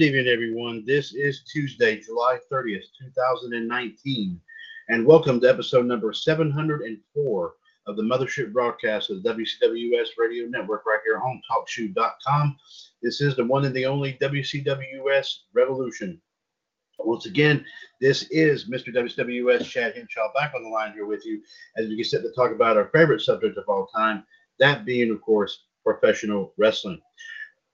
Good evening, everyone. This is Tuesday, July 30th, 2019, and welcome to episode number 704 of the Mothership broadcast of the WCWS Radio Network right here on TalkShoe.com. This is the one and the only WCWS Revolution. Once again, this is Mr. WCWS Chad Henshaw back on the line here with you as we get set to talk about our favorite subject of all time, that being, of course, professional wrestling.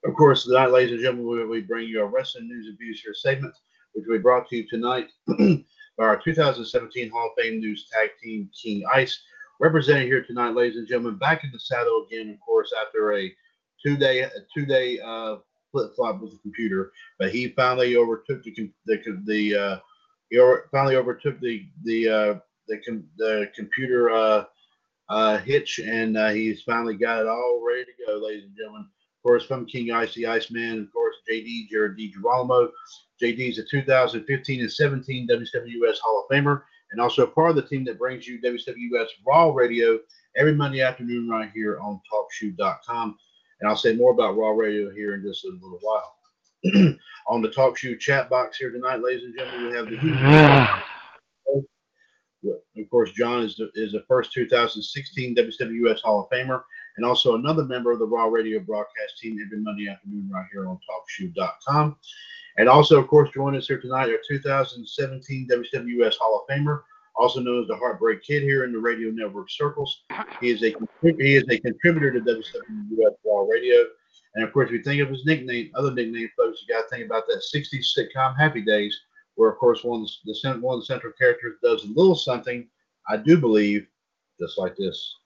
Of course, tonight, ladies and gentlemen, we, bring you our wrestling news and views here segment, which we brought to you tonight by our 2017 Hall of Fame News Tag Team King Ice, represented here tonight, ladies and gentlemen, back in the saddle again, of course, after a two-day two-day uh, flip-flop with the computer, but he finally overtook the the the uh, he finally overtook the the uh, the, com- the computer uh, uh, hitch, and uh, he's finally got it all ready to go, ladies and gentlemen. Of course, from King Ice, the Iceman, of course, JD, Jared D. Girolamo. JD is a 2015 and 17 WWS Hall of Famer, and also part of the team that brings you WWS Raw Radio every Monday afternoon right here on TalkShoe.com. And I'll say more about Raw Radio here in just a little while. on the TalkShoe chat box here tonight, ladies and gentlemen, we have the of course, John is the, is the first 2016 WWS Hall of Famer and also another member of the Raw Radio broadcast team every Monday afternoon right here on TalkShoe.com. And also, of course, joining us here tonight, our 2017 WWS Hall of Famer, also known as the Heartbreak Kid here in the radio network circles. He is a he is a contributor to WWS Raw Radio. And of course, if you think of his nickname, other nickname, folks, you got to think about that 60s sitcom Happy Days, where, of course, one of the one of the central characters does a little something, I do believe, just like this.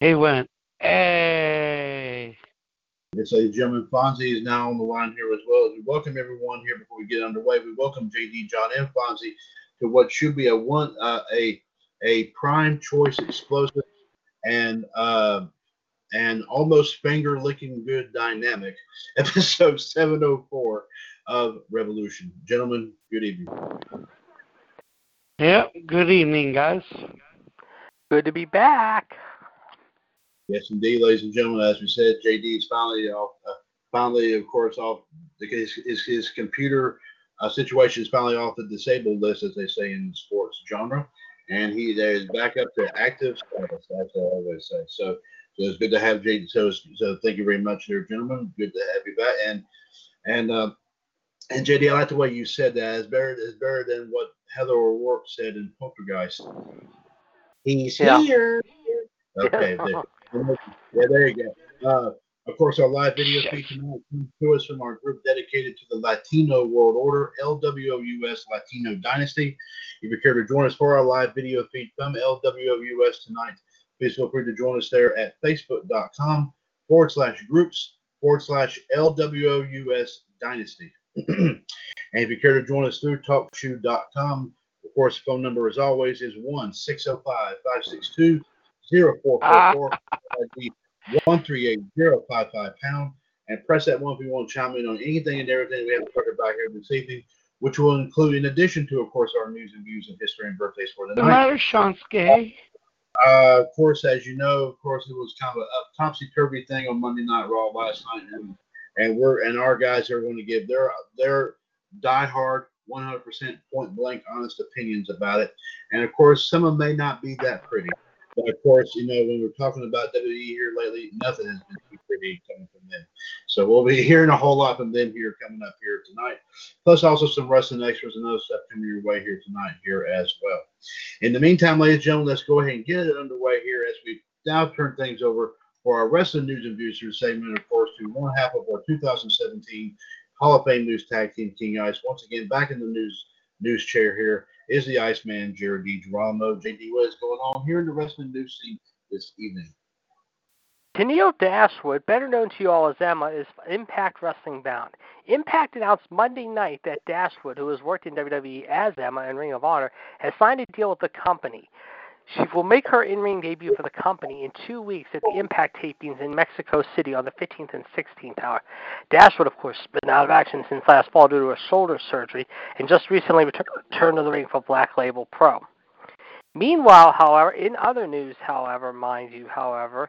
He went, hey. Yes, ladies and gentlemen, Fonzie is now on the line here as well. We welcome everyone here before we get underway. We welcome JD John and Fonzie to what should be a one uh, a a prime choice explosive and uh, and almost finger licking good dynamic episode 704 of Revolution. Gentlemen, good evening. Yep, good evening, guys. Good to be back. Yes, indeed, ladies and gentlemen. As we said, JD is finally off. Uh, finally, of course, off his his, his computer uh, situation is finally off the disabled list, as they say in the sports genre, and he is back up to active status. That's what I always say. So, so it's good to have JD. So, so thank you very much, there, gentlemen. Good to have you back. And and uh, and JD, I like the way you said that. It's better. It's better than what Heather O'Rourke said in Poltergeist. He's Yeah. here. Okay. There. Yeah, there you go. Uh, of course, our live video feed tonight comes to us from our group dedicated to the Latino World Order, LWOUS Latino Dynasty. If you care to join us for our live video feed from LWOUS tonight, please feel free to join us there at facebook.com forward slash groups forward slash LWOUS Dynasty. and if you care to join us through talkshoe.com, of course, phone number as always is 1 605 562 0444. 138 055 pound. and press that one if you want to chime in on anything and everything we have to talk about here this evening, which will include, in addition to, of course, our news and views and history and birthdays for the night. The matter, Shansuke? Uh, of course, as you know, of course, it was kind of a, topsy turvy thing on Monday Night Raw last night, and and we're and our guys are going to give their their diehard, 100% point blank honest opinions about it. And of course, some of them may not be that pretty, but of course, you know, when we're talking about WWE here lately, nothing has been too pretty coming from them. So we'll be hearing a whole lot from them here coming up here tonight. Plus, also some wrestling extras and other stuff coming your way here tonight here as well. In the meantime, ladies and gentlemen, let's go ahead and get it underway here as we now turn things over for our wrestling news and views segment, of course, to one half of our 2017 Hall of Fame News Tag Team King Ice. Once again, back in the news news chair here is the Iceman, Jared D. JD, what is going on here in the wrestling news scene this evening? Tennille Dashwood, better known to you all as Emma, is Impact Wrestling bound. Impact announced Monday night that Dashwood, who has worked in WWE as Emma and Ring of Honor, has signed a deal with the company. She will make her in-ring debut for the company in two weeks at the Impact tapings in Mexico City on the 15th and 16th hour. Dashwood, of course, has been out of action since last fall due to a shoulder surgery and just recently returned to the ring for Black Label Pro. Meanwhile, however, in other news, however, mind you, however,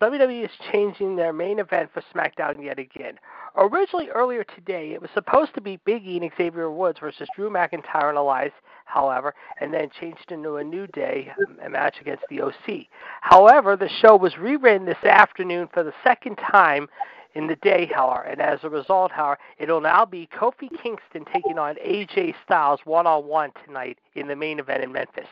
WWE is changing their main event for SmackDown yet again. Originally, earlier today, it was supposed to be Big E and Xavier Woods versus Drew McIntyre and Elias, however, and then changed into a new day, um, a match against the OC. However, the show was rewritten this afternoon for the second time in the day, however, and as a result, however, it'll now be Kofi Kingston taking on AJ Styles one on one tonight in the main event in Memphis.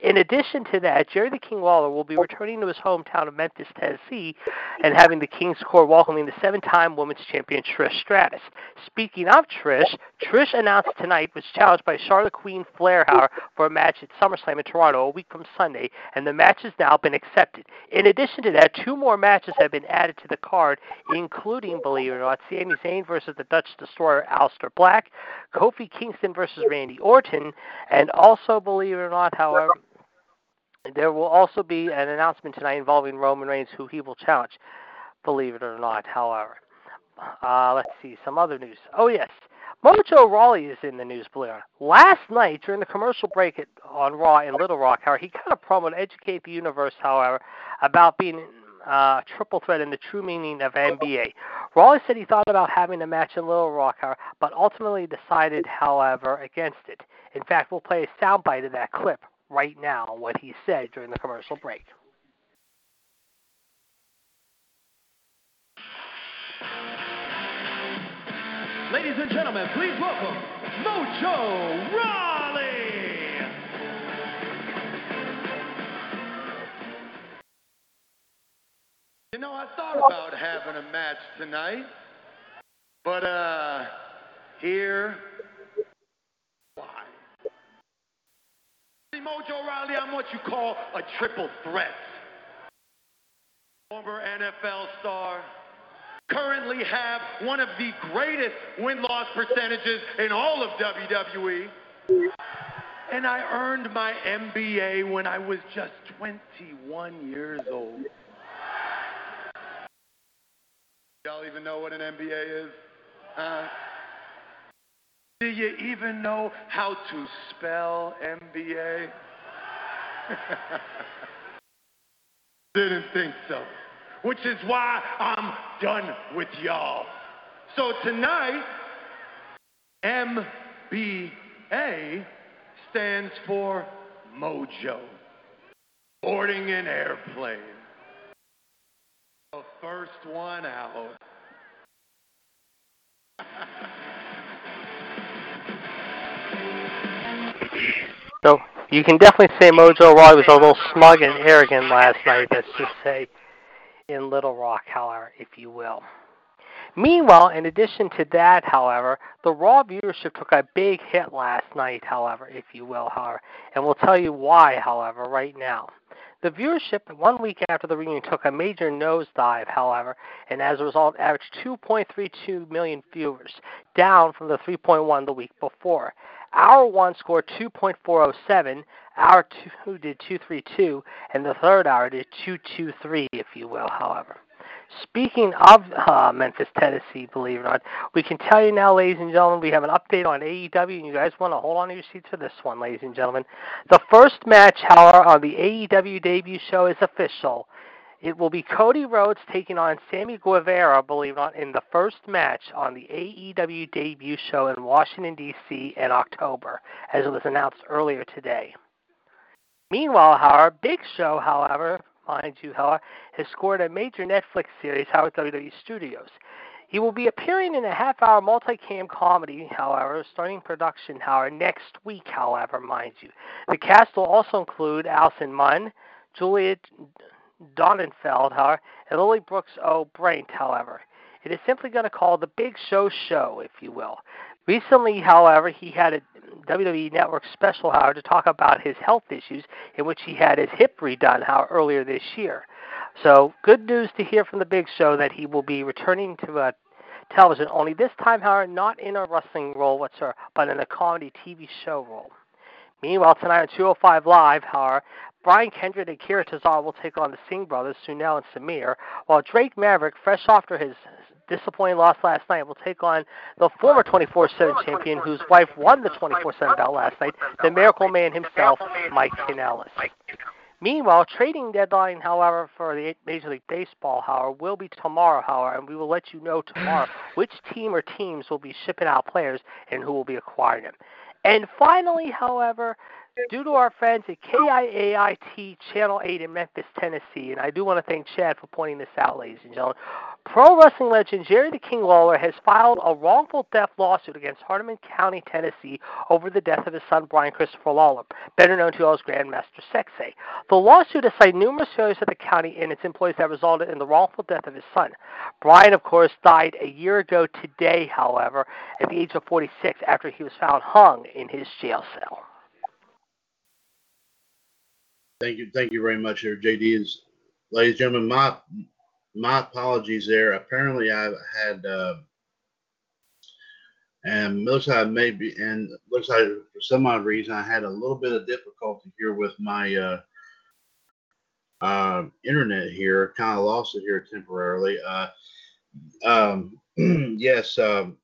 In addition to that, Jerry the King Lawler will be returning to his hometown of Memphis, Tennessee, and having the King's Court welcoming the seven time women's champion Trish Stratus. Speaking of Trish, Trish announced tonight was challenged by Charlotte Queen Flair, however, for a match at SummerSlam in Toronto a week from Sunday, and the match has now been accepted. In addition to that, two more matches have been added to the card, including, believe it or not, Sami Zayn versus the Dutch Destroyer Aleister Black, Kofi Kingston versus Randy Orton, and also, believe it or not, however, there will also be an announcement tonight involving Roman Reigns, who he will challenge. Believe it or not, however. Uh, let's see some other news. Oh yes, Mojo Rawley is in the news, not. Last night during the commercial break at, on Raw in Little Rock, however, he kind of promoted educate the universe, however, about being uh, triple threat in the true meaning of MBA. Rawley said he thought about having a match in Little Rock, but ultimately decided, however, against it. In fact, we'll play a soundbite of that clip right now, what he said during the commercial break. Ladies and gentlemen, please welcome Mojo Rawley. You know, I thought about having a match tonight, but uh, here, why? Mojo Rawley, I'm what you call a triple threat. Former NFL star, currently have one of the greatest win-loss percentages in all of WWE. And I earned my MBA when I was just 21 years old. Y'all even know what an MBA is? Huh? Do you even know how to spell MBA? Didn't think so. Which is why I'm done with y'all. So tonight, MBA stands for Mojo. Boarding an airplane. First one out. So you can definitely say Mojo Rawley was a little smug and arrogant last night, let's just say, in Little Rock, however, if you will. Meanwhile, in addition to that, however, the Raw viewership took a big hit last night, however, if you will, however, and we'll tell you why, however, right now. The viewership one week after the reunion took a major nosedive, however, and as a result averaged 2.32 million viewers, down from the 3.1 the week before. Hour 1 scored 2.407, Hour 2 did 232, and the third hour did 223, if you will, however. Speaking of uh, Memphis, Tennessee, believe it or not, we can tell you now, ladies and gentlemen, we have an update on AEW, and you guys want to hold on to your seats for this one, ladies and gentlemen. The first match, however, on the AEW debut show is official. It will be Cody Rhodes taking on Sammy Guevara, believe it or not, in the first match on the AEW debut show in Washington, D.C. in October, as it was announced earlier today. Meanwhile, however, Big Show, however, mind you, however, has scored a major Netflix series, Howard WWE Studios. He will be appearing in a half-hour multi-cam comedy, however, starting production, however, next week, however, mind you. The cast will also include Allison Munn, Juliet Donenfeld, however, and Lily Brooks O'Briant, however. It is simply going to call the Big Show Show, if you will. Recently, however, he had a WWE Network special, however, to talk about his health issues, in which he had his hip redone, however, earlier this year. So, good news to hear from the Big Show that he will be returning to uh, television. Only this time, however, not in a wrestling role whatsoever, but in a comedy TV show role. Meanwhile, tonight on 205 Live, however, Brian Kendrick and Akira Tozawa will take on the Singh brothers, Sunil and Samir, while Drake Maverick, fresh after his disappointing loss last night, will take on the former 24-7 champion whose wife won the 24-7 belt last night, the Miracle Man himself, Mike Kanellis. Meanwhile, trading deadline, however, for the Major League Baseball, however, will be tomorrow, however, and we will let you know tomorrow which team or teams will be shipping out players and who will be acquiring them. And finally, however, due to our friends at KAIT Channel 8 in Memphis, Tennessee, and I do want to thank Chad for pointing this out, ladies and gentlemen. Pro wrestling legend Jerry the King Lawler has filed a wrongful death lawsuit against Hardeman County, Tennessee, over the death of his son Brian Christopher Lawler, better known to all as Grandmaster Sexay. The lawsuit has cited numerous failures of the county and its employees that resulted in the wrongful death of his son. Brian, of course, died a year ago today, however, at the age of 46 after he was found hung in his jail cell. Thank you, thank you very much, there, JD. Is, ladies and gentlemen, my my apologies there. Apparently, I had, uh, and looks like maybe, and looks like for some odd reason, I had a little bit of difficulty here with my uh, uh, internet here. Kind of lost it here temporarily. Uh, um, yes, um,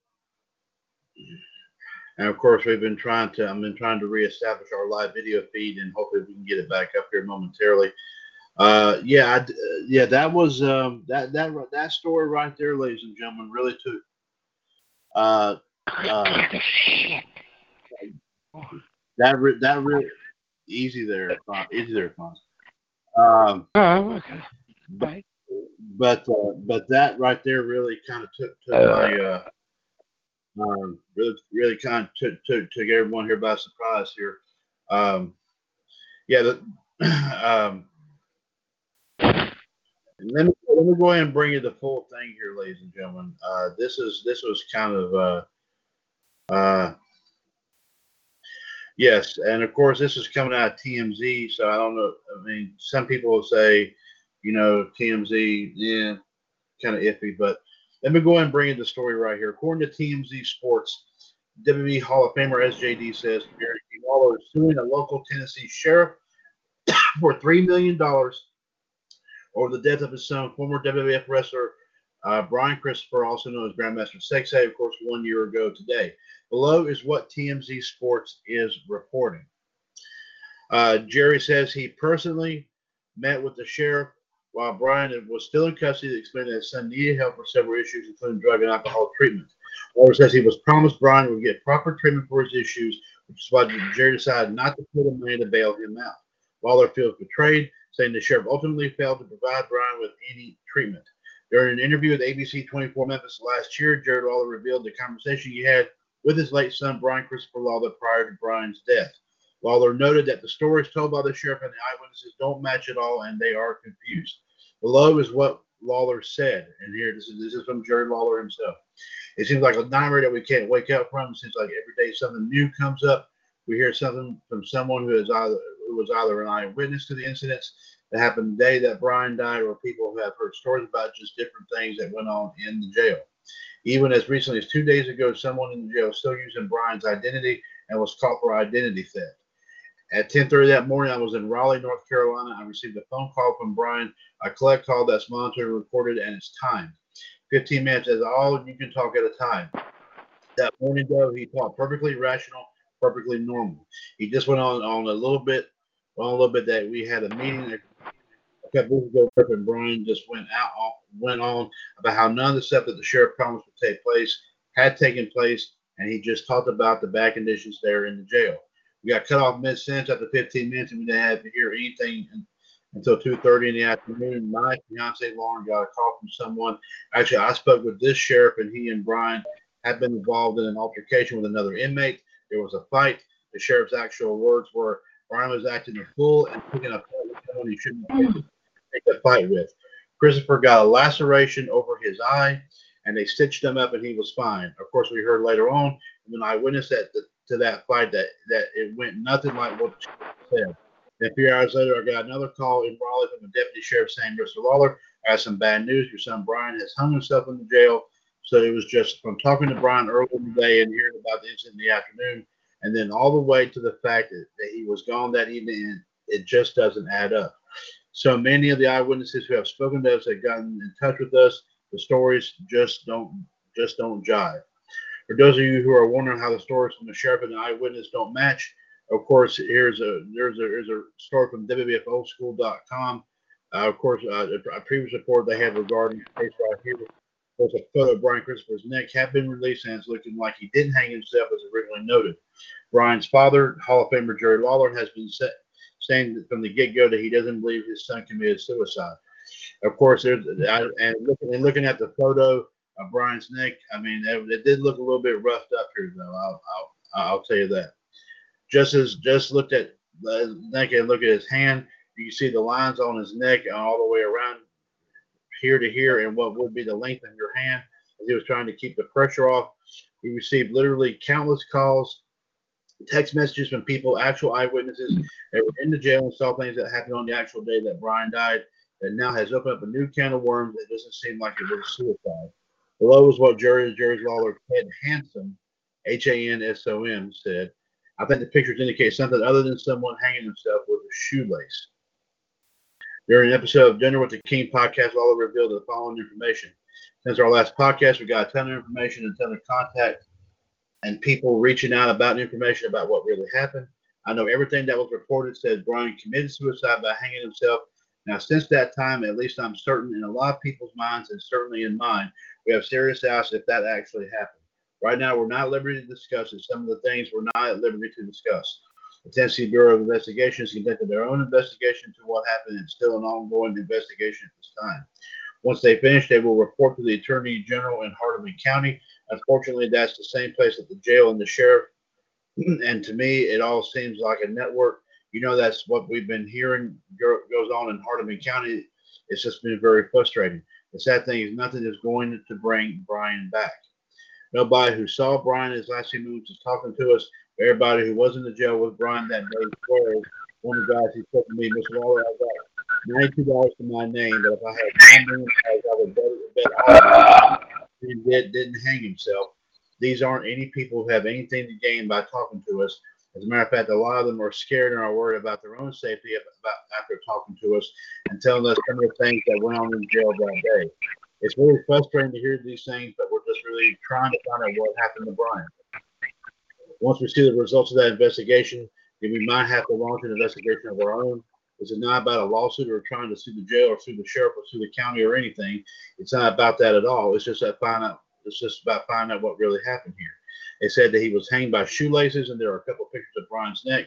and of course, we've been trying to, I've been trying to reestablish our live video feed and hopefully we can get it back up here momentarily. Uh, yeah, I, yeah, that was, um, that, that, that story right there, ladies and gentlemen, really took, uh, uh, that, re- that really, easy there, uh, easy there, Fonz. Um, Oh, okay. but, but, uh, but that right there really kind of took, took my, uh, um, really, really kind of took, took, took everyone here by surprise here. Um, yeah, the, um, let me let me go ahead and bring you the full thing here, ladies and gentlemen. Uh, this is this was kind of uh, uh, yes, and of course this is coming out of TMZ. So I don't know. I mean, some people will say, you know, TMZ, yeah, kind of iffy, but let me go ahead and bring you the story right here. According to TMZ Sports, WWE Hall of Famer SJD says Jerry Lawler is suing a local Tennessee sheriff for $3 million over the death of his son, former WWF wrestler uh, Brian Christopher, also known as Grandmaster Sexay, of course, one year ago today. Below is what TMZ Sports is reporting. Uh, Jerry says he personally met with the sheriff while Brian was still in custody, explained that his son needed help with several issues, including drug and alcohol treatment. Lawler says he was promised Brian would get proper treatment for his issues, which is why Jerry decided not to put him money to bail him out. Lawler feels betrayed, saying the sheriff ultimately failed to provide Brian with any treatment. During an interview with ABC 24 Memphis last year, Jerry Lawler revealed the conversation he had with his late son, Brian Christopher Lawler, prior to Brian's death. Lawler noted that the stories told by the sheriff and the eyewitnesses don't match at all and they are confused. Below is what Lawler said, and here this is this is from Jerry Lawler himself. It seems like a nightmare that we can't wake up from. It seems like every day something new comes up. We hear something from someone who is either who was either an eyewitness to the incidents that happened the day that Brian died, or people who have heard stories about just different things that went on in the jail. Even as recently as two days ago, someone in the jail still using Brian's identity and was caught for identity theft. At 10:30 that morning, I was in Raleigh, North Carolina. I received a phone call from Brian, a collect call that's monitored and recorded, and it's timed. 15 minutes is all you can talk at a time. That morning, though, he talked perfectly rational, perfectly normal. He just went on on a little bit, on a little bit that we had a meeting a couple weeks ago. Rip and Brian just went out, uh, went on about how none of the stuff that the sheriff promised would take place had taken place, and he just talked about the bad conditions there in the jail. We got cut off mid sentence after 15 minutes, and we didn't have to hear anything until 2:30 in the afternoon. My fiance Lauryn got a call from someone. Actually, I spoke with this sheriff, and he and Brian had been involved in an altercation with another inmate. There was a fight. The sheriff's actual words were Brian was acting a fool and picking a fight with someone he shouldn't take a fight with. Christopher got a laceration over his eye, and they stitched him up, and he was fine. Of course, we heard later on from an eyewitness that the, to that fight that that it went nothing like what the said. And a few hours later, I got another call in Raleigh from a deputy sheriff saying, Mr. Lawler, I have some bad news. Your son Brian has hung himself in the jail. So it was just from talking to Brian earlier in the day and hearing about the incident in the afternoon, and then all the way to the fact that, that he was gone that evening, it just doesn't add up. So many of the eyewitnesses who have spoken to us have gotten in touch with us. The stories just don't just don't jive. For those of you who are wondering how the stories from the sheriff and the eyewitness don't match, of course, here's a there's a there's a story from WWFOldSchool.com. Uh, of course, uh, a previous report they had regarding the right here was a photo of Brian Christopher's neck had been released and it's looking like he didn't hang himself as originally noted. Brian's father, Hall of Famer Jerry Lawler, has been set, saying from the get-go that he doesn't believe his son committed suicide. Of course, there's and looking and looking at the photo of Brian's neck, I mean, it, it did look a little bit roughed up here, though. I'll, I'll, I'll tell you that. Just as just looked at the neck and look at his hand, you can see the lines on his neck all the way around here to here and what would be the length of your hand as he was trying to keep the pressure off. He received literally countless calls, text messages from people, actual eyewitnesses that were in the jail and saw things that happened on the actual day that Brian died that now has opened up a new can of worms that doesn't seem like it was suicide. Below is what Jerry Jerry's Lawler Ted Hansom, H A N S O M, said. I think the pictures indicate something other than someone hanging himself with a shoelace. During an episode of Dinner with the King podcast, Lawler revealed the following information. Since our last podcast, we got a ton of information and a ton of contact and people reaching out about information about what really happened. I know everything that was reported said Brian committed suicide by hanging himself. Now, since that time, at least I'm certain in a lot of people's minds and certainly in mine, we have serious doubts if that actually happened. Right now, we're not at liberty to discuss it. Some of the things we're not at liberty to discuss. The Tennessee Bureau of Investigation has conducted their own investigation into what happened and still an ongoing investigation at this time. Once they finish, they will report to the Attorney General in Hardeman County. Unfortunately, that's the same place that the jail and the sheriff. and to me, it all seems like a network. You know, that's what we've been hearing goes on in Hardeman County. It's just been very frustrating. The sad thing is, nothing is going to bring Brian back. Nobody who saw Brian his last few moves is talking to us. Everybody who was in the jail with Brian that day swears. One of the guys he took me, Mr. Lawler, I got ninety-two dollars to my name, but if I had one million dollars, I would bet, bet he did, didn't hang himself. These aren't any people who have anything to gain by talking to us. As a matter of fact, a lot of them are scared and are worried about their own safety about, after talking to us and telling us some of the things that went on in jail that day. It's really frustrating to hear these things, but we're just really trying to find out what happened to Brian. Once we see the results of that investigation, then we might have to launch an investigation of our own. This is not about a lawsuit or trying to sue the jail or sue the sheriff or sue the county or anything. It's not about that at all. It's just that find out. It's just about finding out what really happened here. They said that he was hanged by shoelaces, and there are a couple pictures of Brian's neck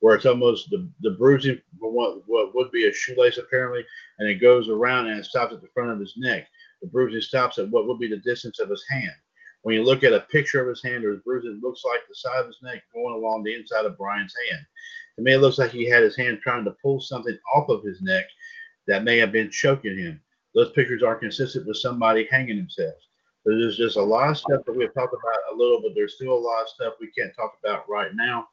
where it's almost the, the bruising from what, what would be a shoelace apparently, and it goes around and it stops at the front of his neck. The bruising stops at what would be the distance of his hand. When you look at a picture of his hand or his bruise, it looks like the side of his neck going along the inside of Brian's hand. To me, it looks like he had his hand trying to pull something off of his neck that may have been choking him. Those pictures are consistent with somebody hanging themselves. So there's just a lot of stuff that we've talked about a little, but there's still a lot of stuff we can't talk about right now.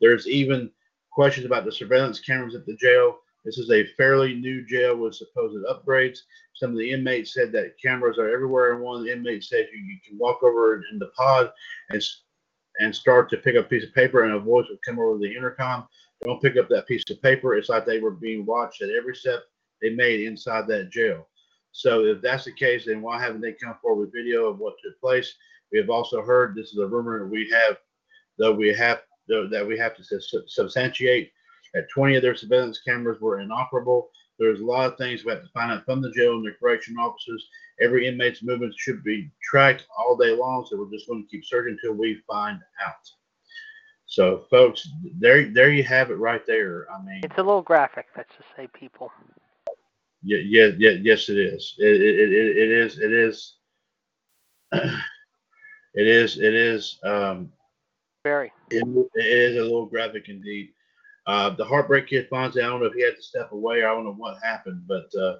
There's even questions about the surveillance cameras at the jail. This is a fairly new jail with supposed upgrades. Some of the inmates said that cameras are everywhere, and one of the inmates said you, you can walk over in the pod and and start to pick up a piece of paper, and a voice would come over the intercom. Don't pick up that piece of paper. It's like they were being watched at every step they made inside that jail. So if that's the case, then why haven't they come forward with video of what took place? We have also heard this is a rumor we have, though we have though, that we have to substantiate that 20 of their surveillance cameras were inoperable. There's a lot of things we have to find out from the jail and the correction officers. Every inmate's movements should be tracked all day long, so we're just going to keep searching until we find out. So, folks, there, there you have it right there. I mean, It's a little graphic. Let's just say, people. yeah, yeah, yeah yes, it is. It, it, it, it is. It is. It is. It is. Um, Very. it, it is a little graphic indeed. Uh, the Heartbreak Kid Fonzie, I don't know if he had to step away. I don't know what happened, but uh,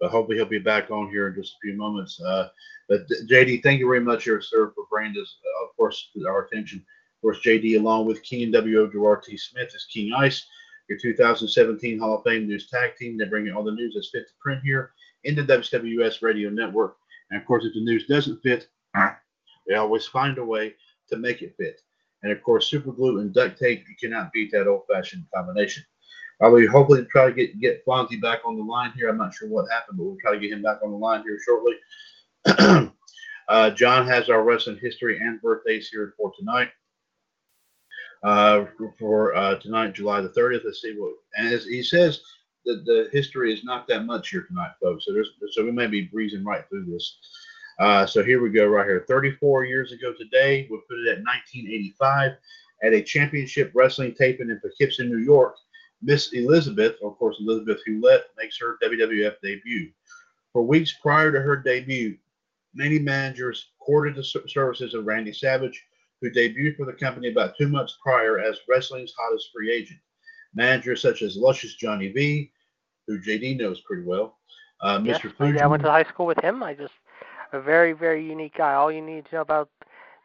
but hopefully he'll be back on here in just a few moments. Uh, but JD, thank you very much, here, sir, for bringing this, uh, of course, our attention. Of course, JD, along with King W.O. Gerard T. Smith, is King Ice, your 2017 Hall of Fame News Tag Team. They bring bringing all the news that's fit to print here in the WWS Radio Network. And of course, if the news doesn't fit, they always find a way to make it fit. And of course, super glue and duct tape, you cannot beat that old fashioned combination. I will hopefully try to get, get Fonzie back on the line here. I'm not sure what happened, but we'll try to get him back on the line here shortly. uh, John has our wrestling history and birthdays here for tonight. Uh, for uh, tonight, July the 30th. Let's see what, and as he says, the, the history is not that much here tonight, folks. So there's, so we may be breezing right through this. Uh, so here we go, right here. 34 years ago today, we'll put it at 1985 at a championship wrestling taping in Poughkeepsie, New York. Miss Elizabeth, of course, Elizabeth Hulette, makes her WWF debut. For weeks prior to her debut, many managers courted the services of Randy Savage, who debuted for the company about two months prior as wrestling's hottest free agent. Managers such as Luscious Johnny V, who JD knows pretty well, uh, Yes, Mr. I went to high school with him. I just a very, very unique guy. All you need to know about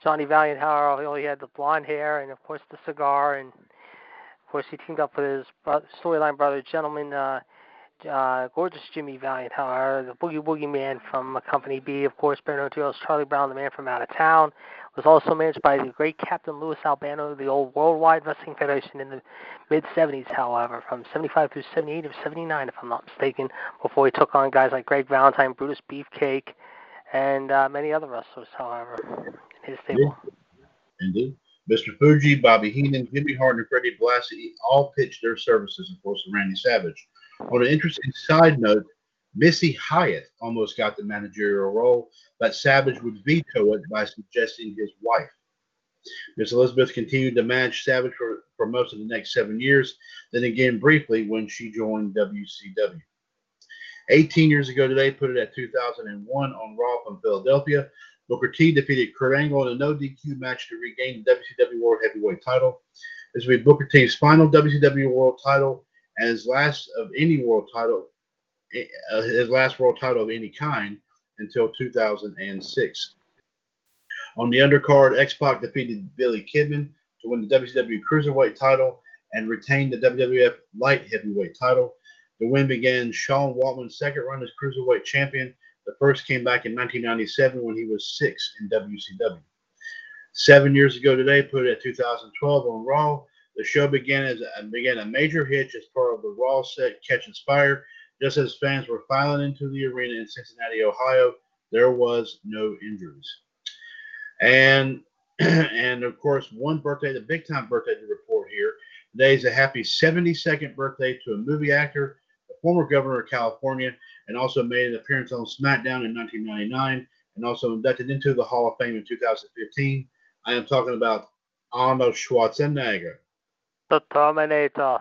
Johnny Valiant, how he only had the blonde hair and of course the cigar, and of course he teamed up with his storyline brother, gentleman, uh, uh, gorgeous Jimmy Valiant, however, the Boogie Woogie Man from Company B, of course, better known Charlie Brown, the man from out of town, was also managed by the great Captain Louis Albano, the old Worldwide Wrestling Federation in the mid 70s, however, from 75 through 78 or 79, if I'm not mistaken, before he took on guys like Greg Valentine, Brutus Beefcake, and uh, many other wrestlers, however, in his stable. Indeed. Mr. Fuji, Bobby Heenan, Jimmy Hart, and Freddie Blassie all pitched their services, of course, to Randy Savage. On an interesting side note, Missy Hyatt almost got the managerial role, but Savage would veto it by suggesting his wife. Miss Elizabeth continued to manage Savage for, for most of the next seven years, then again briefly when she joined WCW. 18 years ago today, put it at 2001 on Raw from Philadelphia. Booker T defeated Kurt Angle in a no DQ match to regain the WCW World Heavyweight title. This will be Booker T's final WCW World title and his last of any world title, uh, his last world title of any kind until 2006. On the undercard, X Pac defeated Billy Kidman to win the WCW Cruiserweight title and retain the WWF Light Heavyweight title. The win began Sean Waltman's second run as Cruiserweight champion. The first came back in 1997 when he was Syxx in WCW. Seven years ago today, put at 2012 on Raw. The show began as a, began a major hitch as part of the Raw set Catch Inspire. Just as fans were filing into the arena in Cincinnati, Ohio, there was no injuries. And and of course, one birthday, the big time birthday to report here. Today is a happy 72nd birthday to a movie actor, former governor of California, and also made an appearance on SmackDown in 1999, and also inducted into the Hall of Fame in 2015. I am talking about Arnold Schwarzenegger. The Terminator.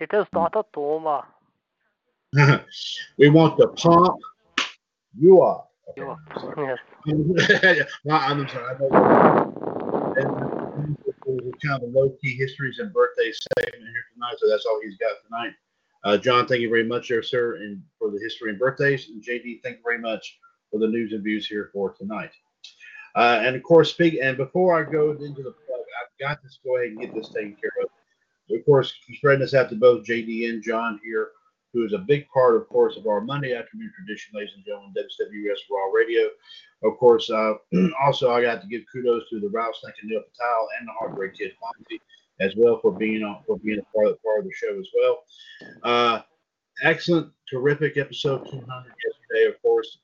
It is not a tumor. we want the pump. You are. You are- Yes. I'm sorry. And kind of a low key histories and birthday segment here tonight, so that's all he's got tonight. Uh, John, thank you very much, there, sir, and for the history and birthdays. And JD, thank you very much for the news and views here for tonight. Uh, and of course, speak. And before I go into the plug, I've got to go ahead and get this taken care of. Of course, spreading this out to both JD and John here, who is a big part, of course, of our Monday afternoon tradition, ladies and gentlemen, WWS Raw Radio. Of course, uh, also I got to give kudos to the Rouse Snake and Neil Patel and the Heartbreak Kid Fonzie as well for being on for being a part of, part of the show as well. Uh, excellent, terrific episode 200 yesterday. Of course,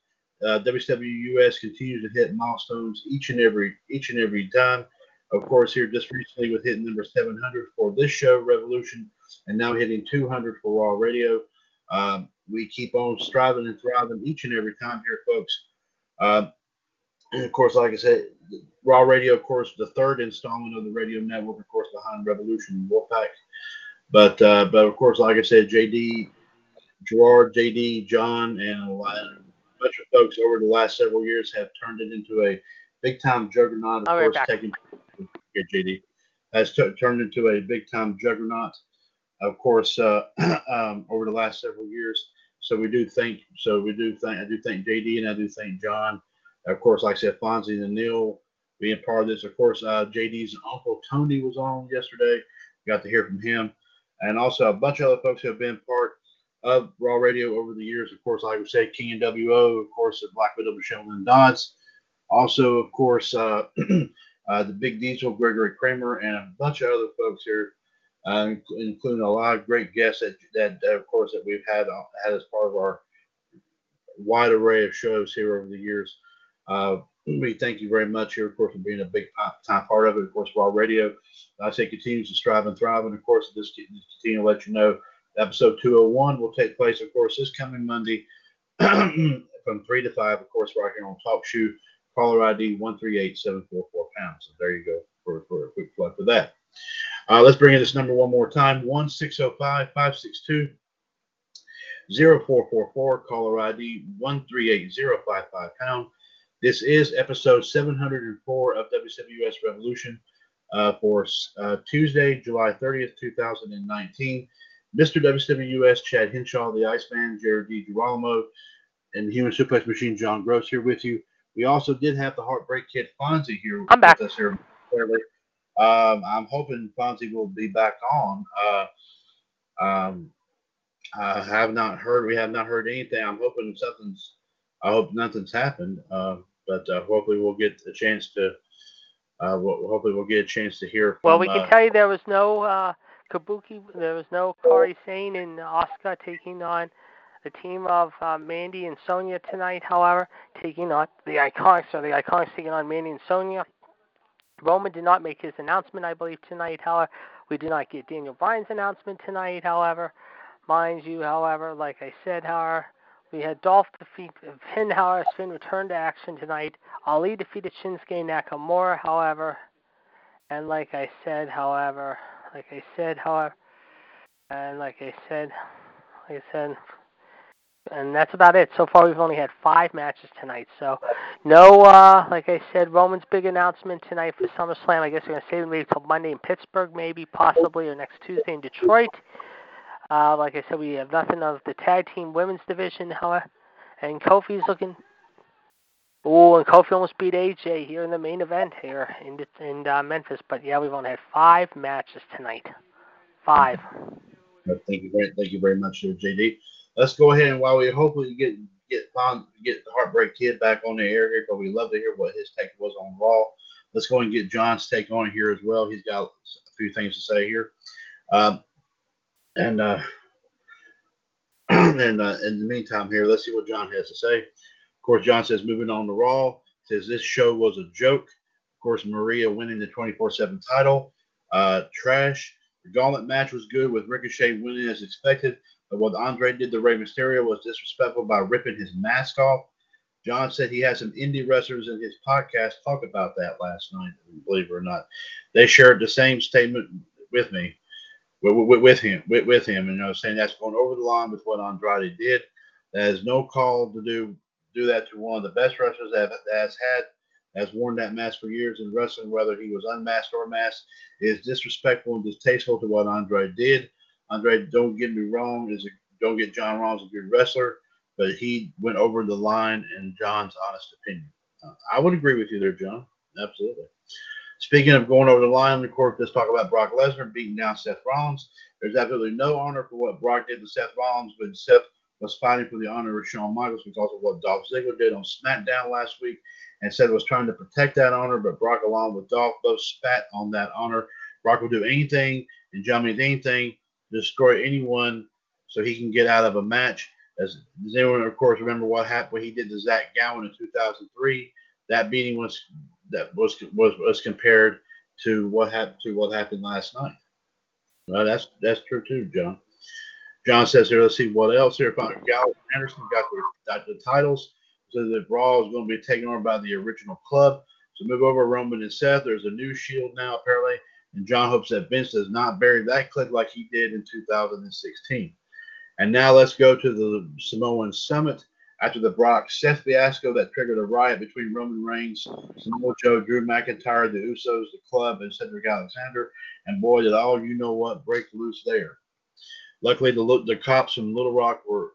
uh, WCW US continues to hit milestones each and every each and every time. Of course, here just recently with hitting number 700 for this show, Revolution, and now hitting 200 for Raw Radio. Um, we keep on striving and thriving each and every time here, folks. Uh, and of course, like I said, Raw Radio, of course, the third installment of the radio network, of course, behind Revolution and Wolfpack. But uh, but of course, like I said, JD, Gerard, JD, John, and a, lot, a bunch of folks over the last several years have turned it into a big time juggernaut. Of I'll course, taking here, JD has t- turned into a big time juggernaut. Of course, uh, um, over the last several years. So we do thank. So we do thank. I do thank JD and I do thank John. Of course, like I said, Fonzie and Neil being part of this. Of course, uh, JD's uncle Tony was on yesterday. Got to hear from him, and also a bunch of other folks who have been part of Raw Radio over the years. Of course, like we said, King and WO, of course, the Black Widow Michelle Lynn Dodds. Also, of course, uh, uh, the Big Diesel, Gregory Kramer, and a bunch of other folks here, uh, including a lot of great guests that, that, of course, that we've had uh, had as part of our wide array of shows here over the years. Uh, we thank you very much here, of course, for being a big time part of it. Of course, Raw Radio, I say, continues to strive and thrive. And of course, this this continue to let you know episode 201 will take place, of course, this coming Monday from 3 to 5, of course, right here on Talk Shoe, caller ID 138744 pounds. So there you go for, for a quick plug for that. Uh, let's bring in this number one more time 1605 562 0444, caller ID 138055 pound. This is episode 704 of WWS Revolution uh, for uh, Tuesday, July 30th, 2019. Mr. WWS, Chad Hinshaw, the Iceman, Jared D. Girolamo, and the Human Suplex Machine, John Gross, here with you. We also did have the Heartbreak Kid Fonzie here I'm back. with us here. Clearly. Um, I'm hoping Fonzie will be back on. Uh, um, I have not heard. We have not heard anything. I'm hoping something's. I hope nothing's happened. Uh, but uh, hopefully we'll get a chance to. Uh, we'll, hopefully we'll get a chance to hear. From, Well, we can uh, tell you there was no uh, Kabuki, there was no Kairi Sane and Asuka taking on the team of uh, Mandy and Sonya tonight. However, taking on the Iconics, or the Iconics taking on Mandy and Sonya. Roman did not make his announcement, I believe, tonight. However, we did not get Daniel Bryan's announcement tonight. However, mind you, however, like I said, however, we had Dolph defeat Finn. However, Finn returned to action tonight. Ali defeated Shinsuke Nakamura. However, and like I said, however, like I said, however, and like I said, like I said, and that's about it. So far, we've only had five matches tonight. So, no, uh, like I said, Roman's big announcement tonight for SummerSlam. I guess we're gonna save it maybe till Monday in Pittsburgh, maybe possibly, or next Tuesday in Detroit. Uh, like I said, we have nothing of the tag team women's division, however, and Kofi's looking. Oh, and Kofi almost beat AJ here in the main event here in in uh, Memphis. But yeah, we've only had five matches tonight. Five. Thank you very, thank you very much, JD. Let's go ahead and while we hopefully get get get the Heartbreak Kid back on the air here, because we love to hear what his take was on Raw. Let's go and get John's take on here as well. He's got a few things to say here, um, and uh, and uh, in the meantime, here let's see what John has to say. Of course, John says moving on to Raw says this show was a joke. Of course, Maria winning the 24/7 title, uh, trash. The gauntlet match was good with Ricochet winning as expected, but what Andre did to Rey Mysterio was disrespectful by ripping his mask off. John said he had some indie wrestlers in his podcast talk about that last night, believe it or not. They shared the same statement with me, with, with, him, with, with him, and you know, saying that's going over the line with what Andrade did. That is no call to do do that to one of the best wrestlers that, that has had has worn that mask for years in wrestling, whether he was unmasked or masked, is disrespectful and distasteful to what Andre did. Andre, don't get me wrong, is a, don't get John is a good wrestler, but he went over the line in John's honest opinion. Uh, I would agree with you there, John. Absolutely. Speaking of going over the line, of course, let's talk about Brock Lesnar beating down Seth Rollins. There's absolutely no honor for what Brock did to Seth Rollins, but Seth was fighting for the honor of Shawn Michaels because of what Dolph Ziggler did on SmackDown last week and said was trying to protect that honor, but Brock, along with Dolph, both spat on that honor Brock will do anything, and John means anything destroy anyone so he can get out of a match. As does anyone, of course, remember what happened? What he did to Zach Gowen in 2003. That beating was that was was was compared to what happened to what happened last night. Well, that's that's true too, John. John says here, let's see what else here. Gallows and Anderson got the, got the titles. So that Raw is going to be taken over by the original club. So move over Roman and Seth. There's a new Shield now apparently, and John hopes that Vince does not bury that clip like he did in 2016. And now let's go to the Samoan Summit. After the Brock Seth fiasco that triggered a riot between Roman Reigns, Samoa Joe, Drew McIntyre, the Usos, the club, and Cedric Alexander. And boy, did all you know what break loose there. Luckily, the the cops from Little Rock were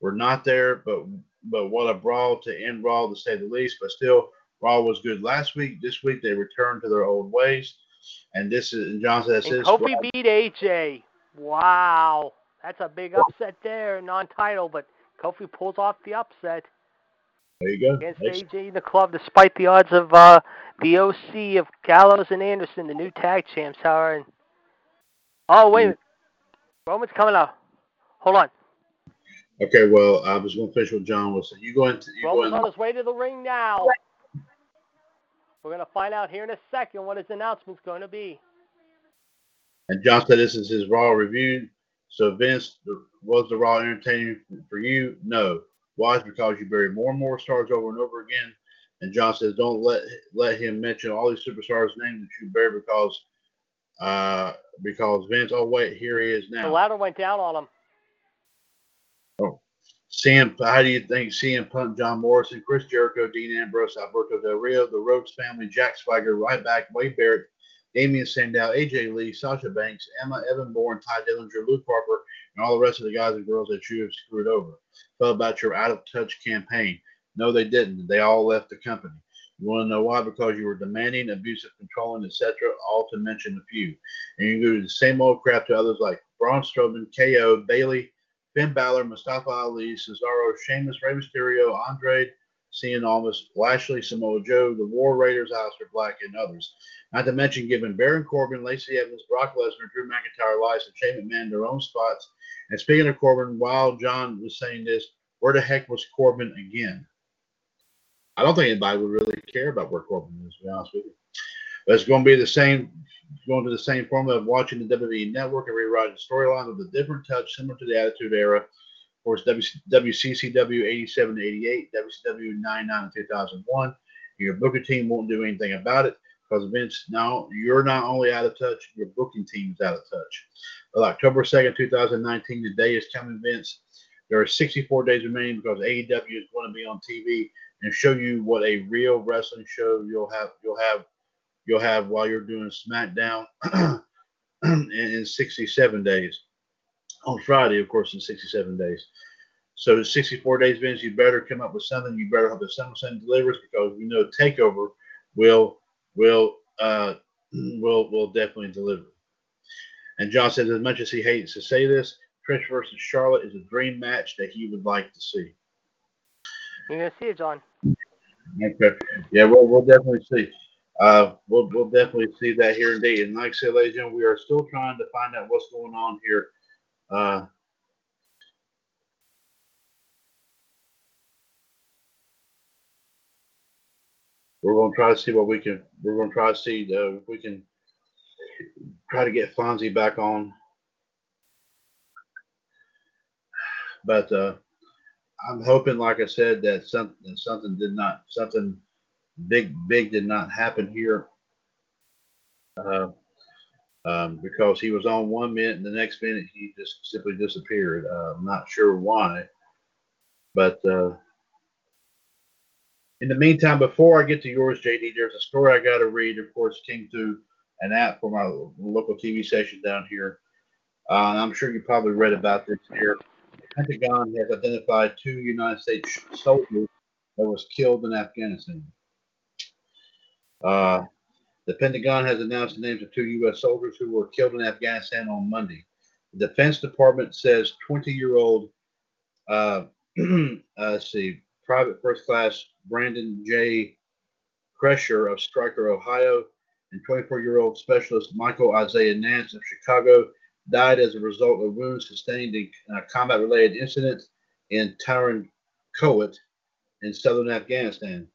were not there, but but what a brawl to end Raw to say the least. But still, Raw was good last week. This week they returned to their old ways, and this is and John says and Kofi beat AJ. Wow, that's a big upset there, non-title, but Kofi pulls off the upset. There you go. Against Thanks. AJ in the club, despite the odds of uh, the OC of Gallows and Anderson, the new tag champs, are. And oh wait, mm. Roman's coming out. Hold on. Okay, well, I was going to finish what John was saying. You go into. You Roman's go on his way to the ring now. We're going to find out here in a second what his announcement's going to be. And John said this is his Raw review. So Vince, was the Raw entertaining for you? No. Why? Because you bury more and more stars over and over again. And John says, don't let let him mention all these superstars' names that you bury because uh because Vince. Oh wait, here he is now. The ladder went down on him. Oh, CM. How do you think CM Punk, John Morrison, Chris Jericho, Dean Ambrose, Alberto Del Rio, the Rhodes family, Jack Swagger, Ryback, Wade Barrett, Damien Sandow, AJ Lee, Sasha Banks, Emma Evan Bourne, Tye Dillinger, Luke Harper, and all the rest of the guys and girls that you have screwed over. Felt about your out of touch campaign. No, they didn't. They all left the company. You want to know why? Because you were demanding, abusive, controlling, etc., all to mention a few. And you do the same old crap to others like Braun Strowman, KO, Bayley, Finn Balor, Mustafa Ali, Cesaro, Sheamus, Rey Mysterio, Andre, Cien Almas Lashley, Samoa Joe, the War Raiders, Aleister Black, and others. Not to mention giving Baron Corbin, Lacey Evans, Brock Lesnar, Drew McIntyre, Elias, and Shane McMahon their own spots. And speaking of Corbin, while John was saying this, where the heck was Corbin again? I don't think anybody would really care about where Corbin is, to be honest with you. But it's going to be the same, going to the same formula of watching the WWE Network and rewriting storyline with a different touch, similar to the Attitude Era. Of course, WCCW 87 88, WCW 99 2001. Your booking team won't do anything about it because Vince, now you're not only out of touch, your booking team is out of touch. But October 2nd, 2019, the day is coming, Vince. There are 64 days remaining because AEW is going to be on TV and show you what a real wrestling show you'll have. You'll have. You'll have while you're doing SmackDown in, in 67 days. On Friday, of course, in 67 days. So 64 days, Vince, you better come up with something. You better have the SummerSlam delivers because we know Takeover will will uh, will will definitely deliver. And John says, as much as he hates to say this, Trish versus Charlotte is a dream match that he would like to see. You're gonna see it, John. Okay. Yeah, we'll we'll definitely see. Uh, we'll we'll definitely see that here indeed. And like I said, ladies and gentlemen, we are still trying to find out what's going on here. Uh, we're going to try to see what we can. We're going to try to see uh, if we can try to get Fonzie back on. But uh, I'm hoping, like I said, that something something did not something big big did not happen here. Uh, um, because he was on one minute and the next minute he just simply disappeared. Uh, I'm not sure why, but uh, in the meantime, before I get to yours, JD, there's a story I got to read. Of course, came through an app for my local TV station down here. Uh, I'm sure you probably read about this here. Pentagon has identified two United States soldiers that was killed in Afghanistan. Uh, the Pentagon has announced the names of two U.S. soldiers who were killed in Afghanistan on Monday. The Defense Department says 20-year-old, uh, uh, let's see, Private First Class Brandon J. Kreischer of Stryker, Ohio, and 24-year-old specialist Michael Isaiah Nance of Chicago died as a result of wounds sustained in a combat-related incident in Tarin Kowt in southern Afghanistan.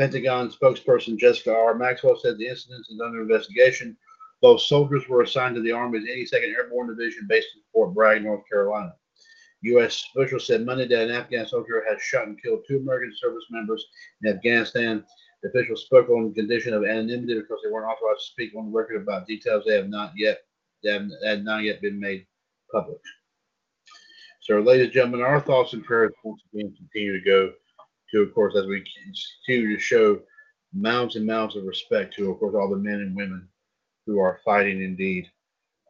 Pentagon spokesperson Jessica R. Maxwell said the incident is under investigation. Both soldiers were assigned to the Army's 82nd Airborne Division based in Fort Bragg, North Carolina. U.S. officials said Monday that an Afghan soldier had shot and killed two American service members in Afghanistan. The officials spoke on condition of anonymity because they weren't authorized to speak on the record about details they have not yet they had not yet been made public. So, ladies and gentlemen, our thoughts and prayers once again continue to go to, of course, as we continue to show mounds and mounds of respect to, of course, all the men and women who are fighting indeed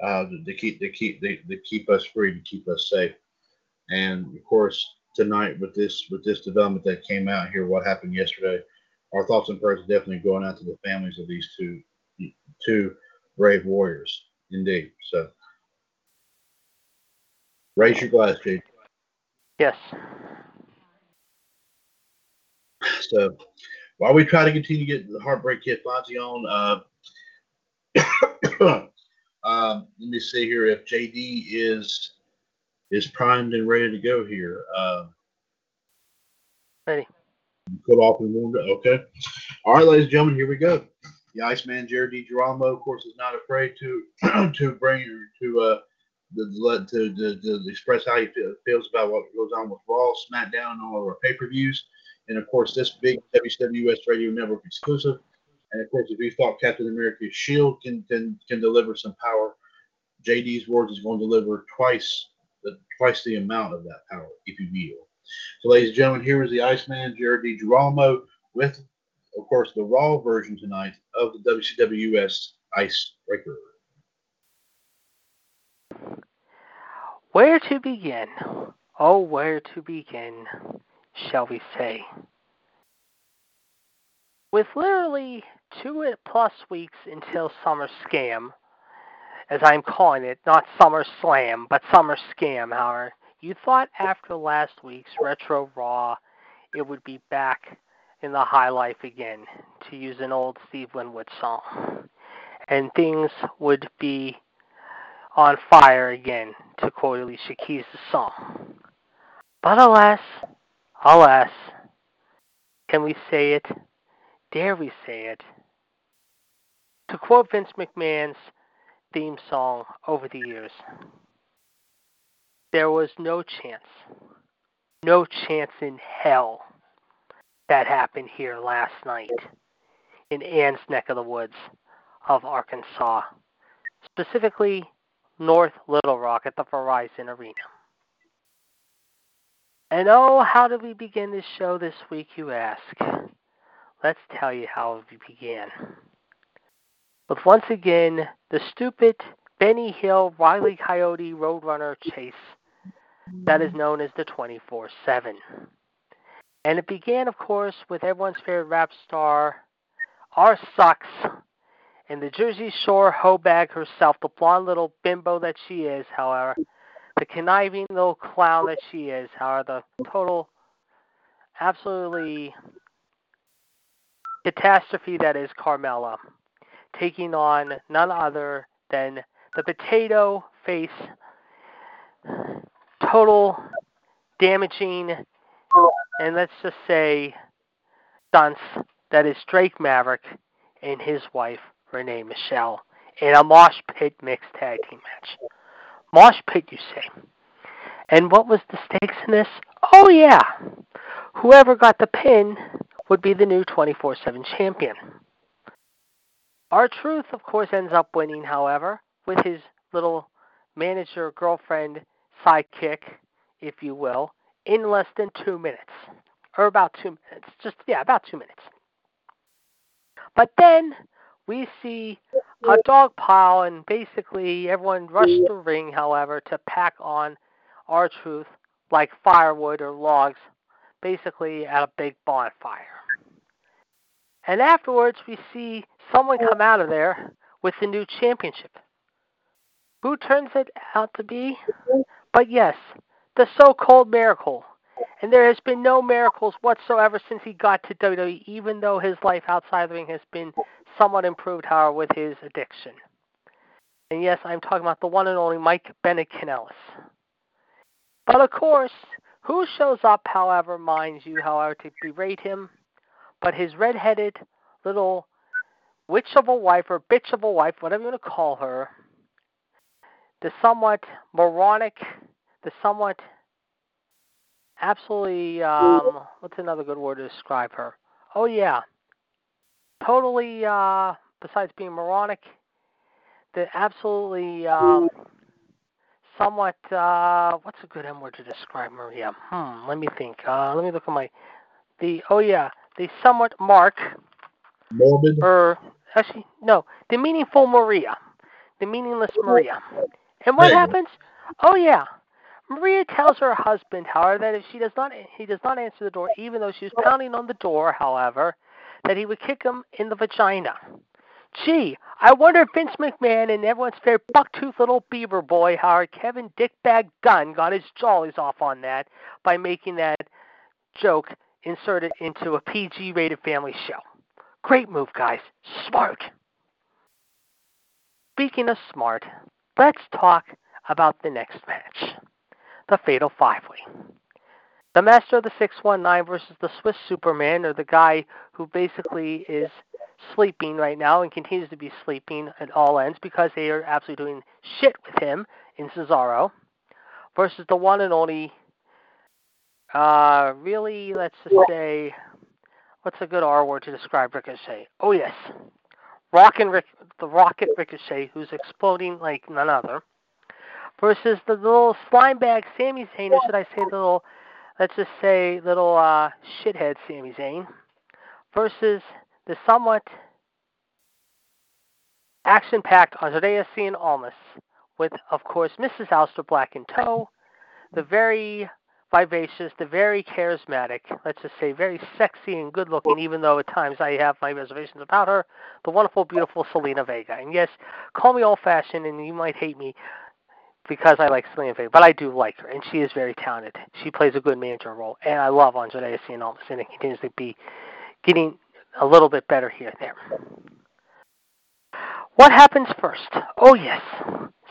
uh, to keep to keep to, to keep us free, to keep us safe. And of course, tonight with this with this development that came out here, what happened yesterday, our thoughts and prayers are definitely going out to the families of these two two brave warriors, indeed. So, raise your glass, Jake. Yes. So, while we try to continue to get the Heartbreak Kid Fonzie on, uh, um, let me see here if JD is is primed and ready to go here. Uh, Ready. Put off and warmed up. Okay. All right, ladies and gentlemen, here we go. The Iceman Jared DiGirolamo, of course, is not afraid to to bring to uh the, to, to, to express how he feels about what goes on with Raw, SmackDown, and all of our pay per views. And of course, this big WWS Radio Network exclusive. And of course, if you thought Captain America's Shield can can, can deliver some power, JD's words is going to deliver twice the twice the amount of that power, if you will. So, ladies and gentlemen, here is the Iceman, Jared DiGirolamo, with, of course, the Raw version tonight of the WCWS Icebreaker. Where to begin? Oh, where to begin, shall we say? With literally two plus weeks until Summer Scam, as I'm calling it, not Summer Slam, but Summer Scam, however, you thought after last week's Retro Raw it would be back in the high life again, to use an old Steve Winwood song, and things would be on fire again, to quote Alicia Keys' song. But alas, alas, can we say it? Dare we say it? To quote Vince McMahon's theme song over the years, there was no chance, no chance in hell that happened here last night in Ann's neck of the woods of Arkansas, specifically North Little Rock at the Verizon Arena. And oh, how did we begin this show this week, you ask? Let's tell you how we began. With once again the stupid Benny Hill Riley Coyote Roadrunner chase that is known as the 24 7. And it began, of course, with everyone's favorite rap star, R. Sucks, and the Jersey Shore hoe bag herself, the blonde little bimbo that she is, however, the conniving little clown that she is, however, the total, absolutely catastrophe that is Carmella, taking on none other than the potato face, total damaging, and let's just say dunce that is Drake Maverick and his wife Renee Michelle in a mosh pit mixed tag team match. Mosh pit, you say? And what was the stakes in this? Oh yeah, whoever got the pin would be the new 24/7 champion. R Truth, of course, ends up winning, however, with his little manager girlfriend sidekick, if you will, in less than two minutes. Or about two minutes. Just, yeah, about two minutes. But then we see a dog pile, and basically everyone rushed the ring, however, to pack on R Truth like firewood or logs, basically at a big bonfire. And afterwards, we see someone come out of there with the new championship. Who turns it out to be? But yes, the so called miracle. And there has been no miracles whatsoever since he got to WWE, even though his life outside the ring has been somewhat improved, however, with his addiction. And yes, I'm talking about the one and only Mike Bennett Kanellis. But of course, who shows up, however, mind you, however, to berate him, but his red-headed little witch of a wife or bitch of a wife, whatever you want to call her, the somewhat moronic, the somewhat absolutely, um, what's another good word to describe her? Oh, yeah. Totally, uh, besides being moronic, the absolutely um, somewhat, uh, what's a good M word to describe Maria? Hmm, let me think. Uh, let me look at my, the, oh, yeah, the somewhat mark, Morbid. or actually, no, the meaningful Maria, the meaningless Maria. And what Hey. happens? Oh yeah, Maria tells her husband, however, that if she does not, he does not answer the door, even though she was pounding on the door, however, that he would kick him in the vagina. Gee, I wonder if Vince McMahon and everyone's favorite bucktooth little beaver boy, Howard Kevin Dickbag Dunn, got his jollies off on that by making that joke inserted into a PG-rated family show. Great move, guys. Smart. Speaking of smart, let's talk about the next match the Fatal Five Way. The Master of the 619 versus the Swiss Superman, or the guy who basically is sleeping right now and continues to be sleeping at all ends because they are absolutely doing shit with him in Cesaro, versus the one and only, uh, really, let's just say, what's a good R word to describe Ricochet? Oh, yes. Rockin' Rick, the Rocket Ricochet, who's exploding like none other, versus the little slime bag Sami Zayn, or should I say the little, let's just say little uh, shithead Sami Zayn, versus the somewhat action-packed Andrea Cien Almas, with of course Mrs. Aleister Black in tow, the very vivacious, the very charismatic, let's just say very sexy and good looking, even though at times I have my reservations about her, the wonderful, beautiful Zelina Vega. And yes, call me old fashioned and you might hate me because I like Zelina Vega, but I do like her and she is very talented. She plays a good manager role. And I love Andrea Cien Almas and it continues to be getting a little bit better here and there. What happens first? Oh yes.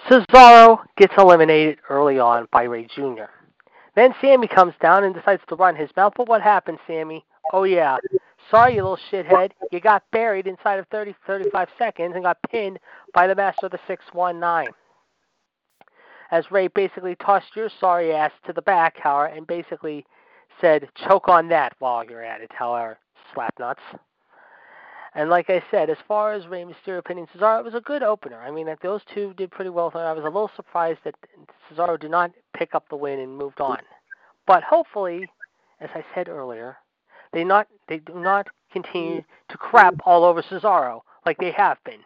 Cesaro gets eliminated early on by Rey Jr. Then Sami comes down and decides to run his mouth. But what happened, Sami? Oh, yeah. Sorry, you little shithead. You got buried inside of 30, 35 seconds and got pinned by the master of the 619. As Rey basically tossed your sorry ass to the back, however, and basically said, choke on that while you're at it, however, slapnuts. And like I said, as far as Rey Mysterio pinning Cesaro, it was a good opener. I mean, that those two did pretty well. I was a little surprised that Cesaro did not pick up the win and moved on. But hopefully, as I said earlier, they not they do not continue to crap all over Cesaro like they have been,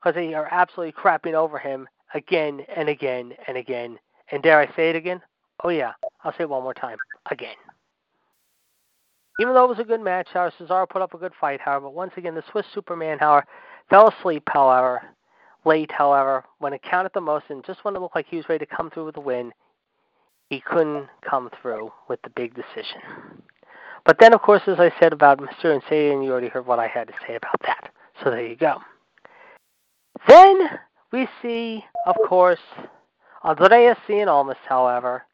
because they are absolutely crapping over him again and again and again. And dare I say it again? Oh yeah, I'll say it one more time. Again. Even though it was a good match, however, Cesaro put up a good fight, however, But once again, the Swiss Superman, however, fell asleep, however, late, however, when it counted the most, and just when it looked like he was ready to come through with the win, he couldn't come through with the big decision. But then, of course, as I said about Mr. and Satan, you already heard what I had to say about that. So there you go. Then we see, of course, Andrea Cien Almas, however,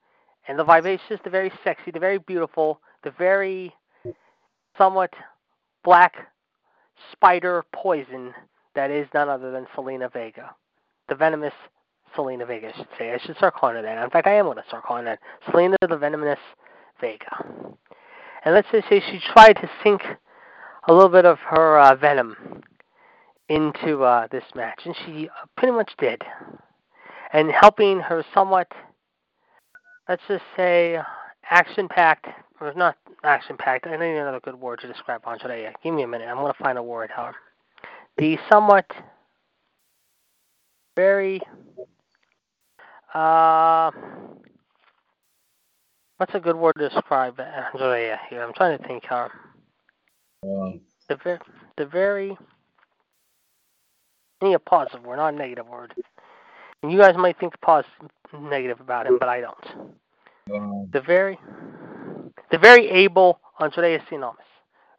and the vivacious, the very sexy, the very beautiful, the very somewhat black spider poison that is none other than Zelina Vega. The venomous Zelina Vega, I should say. I should start calling her that. In fact, I am going to start calling her Zelina the Venomous Vega. And let's just say she tried to sink a little bit of her uh, venom into uh, this match, and she uh, pretty much did. And helping her somewhat, let's just say, action-packed, or not action-packed, I need another good word to describe Andrea. Give me a minute. I'm going to find a word, however. The somewhat, very, uh, what's a good word to describe Andrea here? I'm trying to think how. Um, The very, the very, Need a positive word, not a negative word. And you guys might think positive, negative about him, but I don't. um, The very, the very able Andrea Cien Almas.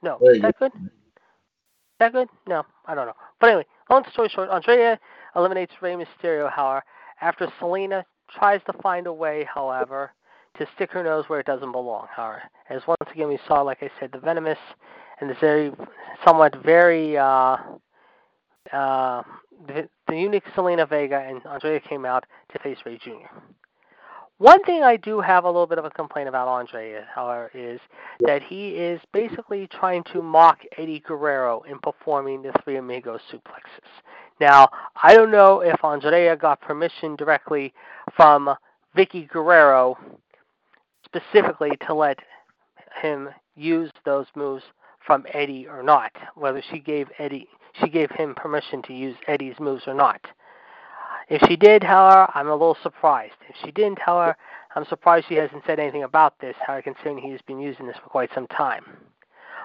No, is that good? that good? No, I don't know. But anyway, long story short, Andrea eliminates Rey Mysterio, however, after Zelina tries to find a way, however, to stick her nose where it doesn't belong, however. As once again we saw, like I said, the venomous and the very, somewhat very, uh, uh, the, the unique Zelina Vega and Andrea came out to face Rey Jr. One thing I do have a little bit of a complaint about Andre, however, is that he is basically trying to mock Eddie Guerrero in performing the Three Amigos suplexes. Now, I don't know if Andrea got permission directly from Vickie Guerrero specifically to let him use those moves from Eddie or not, whether she gave Eddie she gave him permission to use Eddie's moves or not. If she did, however, I'm a little surprised. If she didn't, however, I'm surprised she hasn't said anything about this, however, considering he's been using this for quite some time.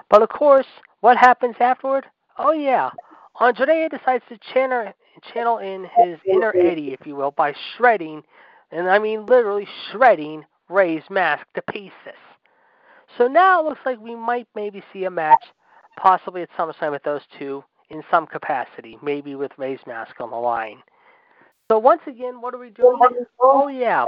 But of course, what happens afterward? Oh yeah, Andrea decides to channel, channel in his inner Eddie, if you will, by shredding, and I mean literally shredding Rey's mask to pieces. So now it looks like we might maybe see a match, possibly at SummerSlam with those two in some capacity, maybe with Rey's mask on the line. So once again, what are we doing? Oh yeah,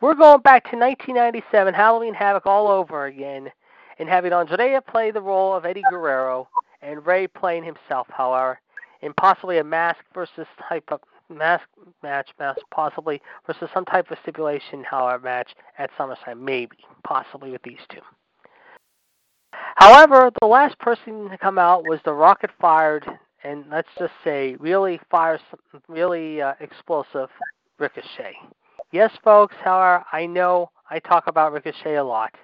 we're going back to 1997, Halloween Havoc all over again, and having Andrea play the role of Eddie Guerrero and Rey playing himself, however, in possibly a mask versus type of mask match, mask possibly versus some type of stipulation, however, match at SummerSlam, maybe, possibly with these two. However, the last person to come out was the rocket fired and let's just say really fires, really uh, explosive Ricochet. Yes, folks. However, I know I talk about Ricochet a lot,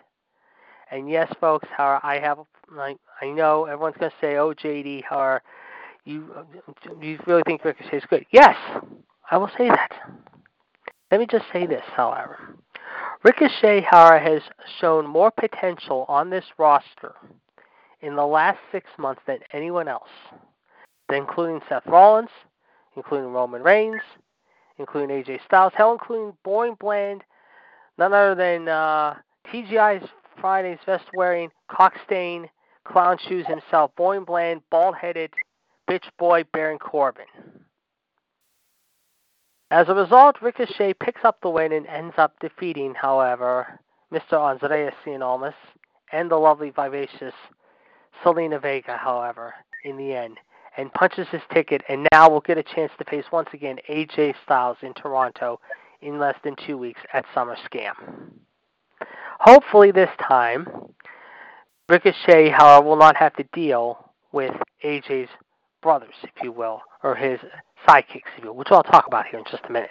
and yes, folks. However, I have like I know everyone's gonna say, "Oh, JD, however, you you really think Ricochet is good?" Yes, I will say that. Let me just say this, however. Ricochet, however, has shown more potential on this roster in the last six months than anyone else including Seth Rollins, including Roman Reigns, including AJ Styles, hell, including Boring Bland, none other than uh, TGI's Friday's vest wearing, cockstain, clown shoes himself, Boring Bland, bald headed, bitch boy Baron Corbin. As a result, Ricochet picks up the win and ends up defeating, however, Mr. Andreas Cien Almas and the lovely, vivacious Zelina Vega, however, in the end and punches his ticket, and now will get a chance to face once again AJ Styles in Toronto in less than two weeks at Summer Scam. Hopefully, this time, Ricochet, however, will not have to deal with AJ's brothers, if you will, or his sidekicks, which I'll talk about here in just a minute.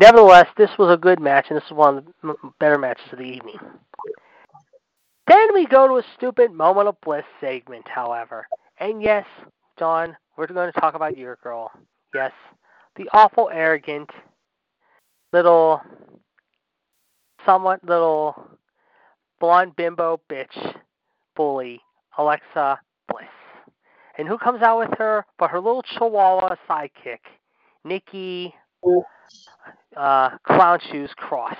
Nevertheless, this was a good match, and this is one of the better matches of the evening. Then we go to a stupid moment of bliss segment, however. And yes, John, we're going to talk about your girl. Yes, the awful, arrogant, little, somewhat little, blonde bimbo bitch bully, Alexa Bliss. And who comes out with her but her little chihuahua sidekick, Nikki uh, Clown Shoes Cross.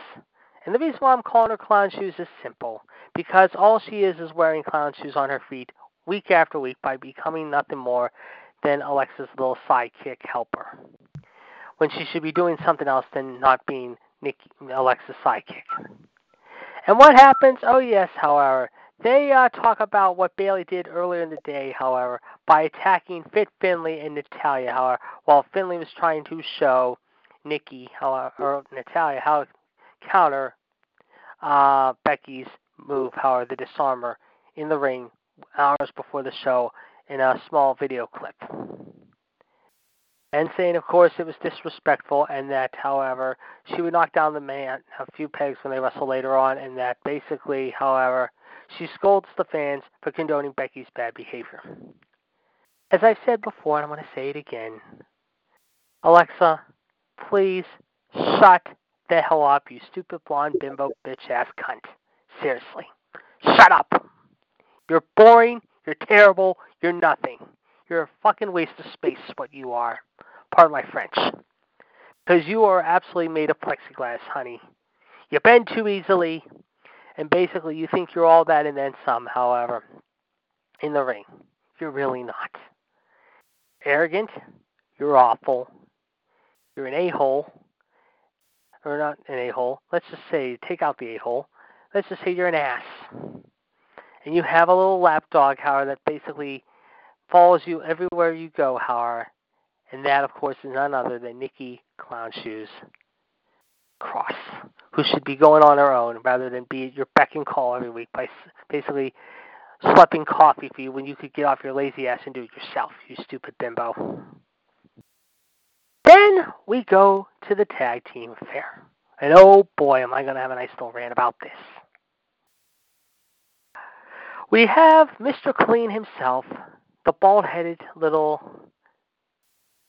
And the reason why I'm calling her Clown Shoes is simple because all she is is wearing clown shoes on her feet week after week by becoming nothing more than Alexa's little sidekick helper. When she should be doing something else than not being Nikki, Alexa's sidekick. And what happens? Oh, yes, however, they uh, talk about what Bailey did earlier in the day, however, by attacking Fit Finlay and Natalya, however, while Finlay was trying to show Nikki, however, or Natalya how to counter uh, Becky's move, however, the disarmer in the ring hours before the show in a small video clip. And saying, of course, it was disrespectful, and that, however, she would knock down the man a few pegs when they wrestle later on, and that basically, however, she scolds the fans for condoning Becky's bad behavior. As I've said before, and I'm going to say it again Alexa, please shut the hell up, you stupid blonde bimbo bitch ass cunt. Seriously. Shut up! You're boring. You're terrible. You're nothing. You're a fucking waste of space, what you are. Pardon my French. Because you are absolutely made of plexiglass, honey. You bend too easily, and basically you think you're all that and then some, however, in the ring. You're really not. Arrogant, you're awful. You're an a hole. Or not an a hole. Let's just say, take out the a hole. Let's just say you're an ass. And you have a little lapdog, however, that basically follows you everywhere you go, however. And that, of course, is none other than Nikki Clown Shoes Cross, who should be going on her own rather than be at your beck and call every week by basically schlepping coffee for you when you could get off your lazy ass and do it yourself, you stupid bimbo. Then we go to the tag team affair. And oh boy, am I going to have a nice little rant about this. We have Mr. Clean himself, the bald headed little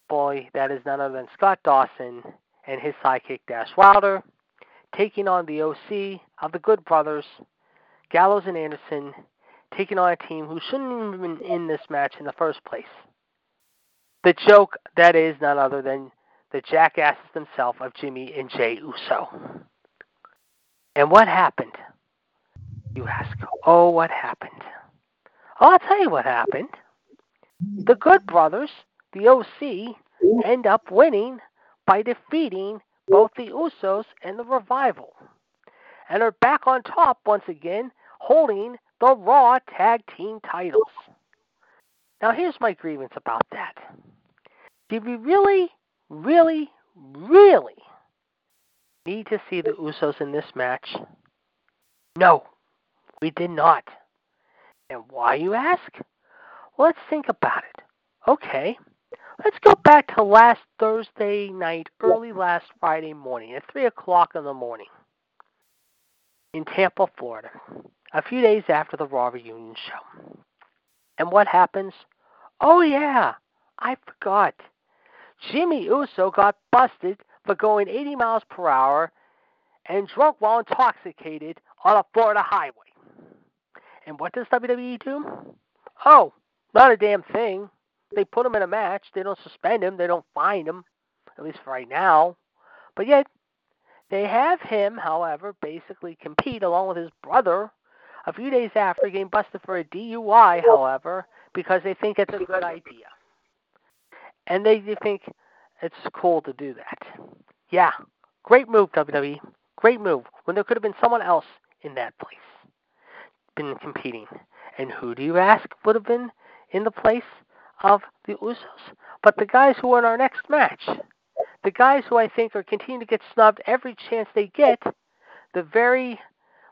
boy that is none other than Scott Dawson and his sidekick Dash Wilder, taking on the OC of the Good Brothers, Gallows and Anderson, taking on a team who shouldn't even have been in this match in the first place. The joke that is none other than the jackasses themselves of Jimmy and Jay Uso. And what happened? You ask. Oh, what happened? Oh, I'll tell you what happened. The Good Brothers, the OC, end up winning by defeating both the Usos and the Revival. And are back on top once again, holding the Raw Tag Team titles. Now, here's my grievance about that. Did we really, really, really need to see the Usos in this match? No, we did not. And why, you ask? Well, let's think about it. Okay, let's go back to last Thursday night, early last Friday morning, at 3 o'clock in the morning in Tampa, Florida, a few days after the Raw reunion show. And what happens? Oh, yeah, I forgot. Jimmy Uso got busted for going 80 miles per hour and drunk while intoxicated on a Florida highway. And what does WWE do? Oh, not a damn thing. They put him in a match. They don't suspend him. They don't fine him, at least for right now. But yet, they have him, however, basically compete along with his brother a few days after getting busted for a DUI, however, because they think it's a good idea. And they, they think it's cool to do that. Yeah, great move, WWE. Great move. When there could have been someone else in that place been competing. And who do you ask would have been in the place of the Usos? But the guys who are in our next match. The guys who I think are continuing to get snubbed every chance they get. The very,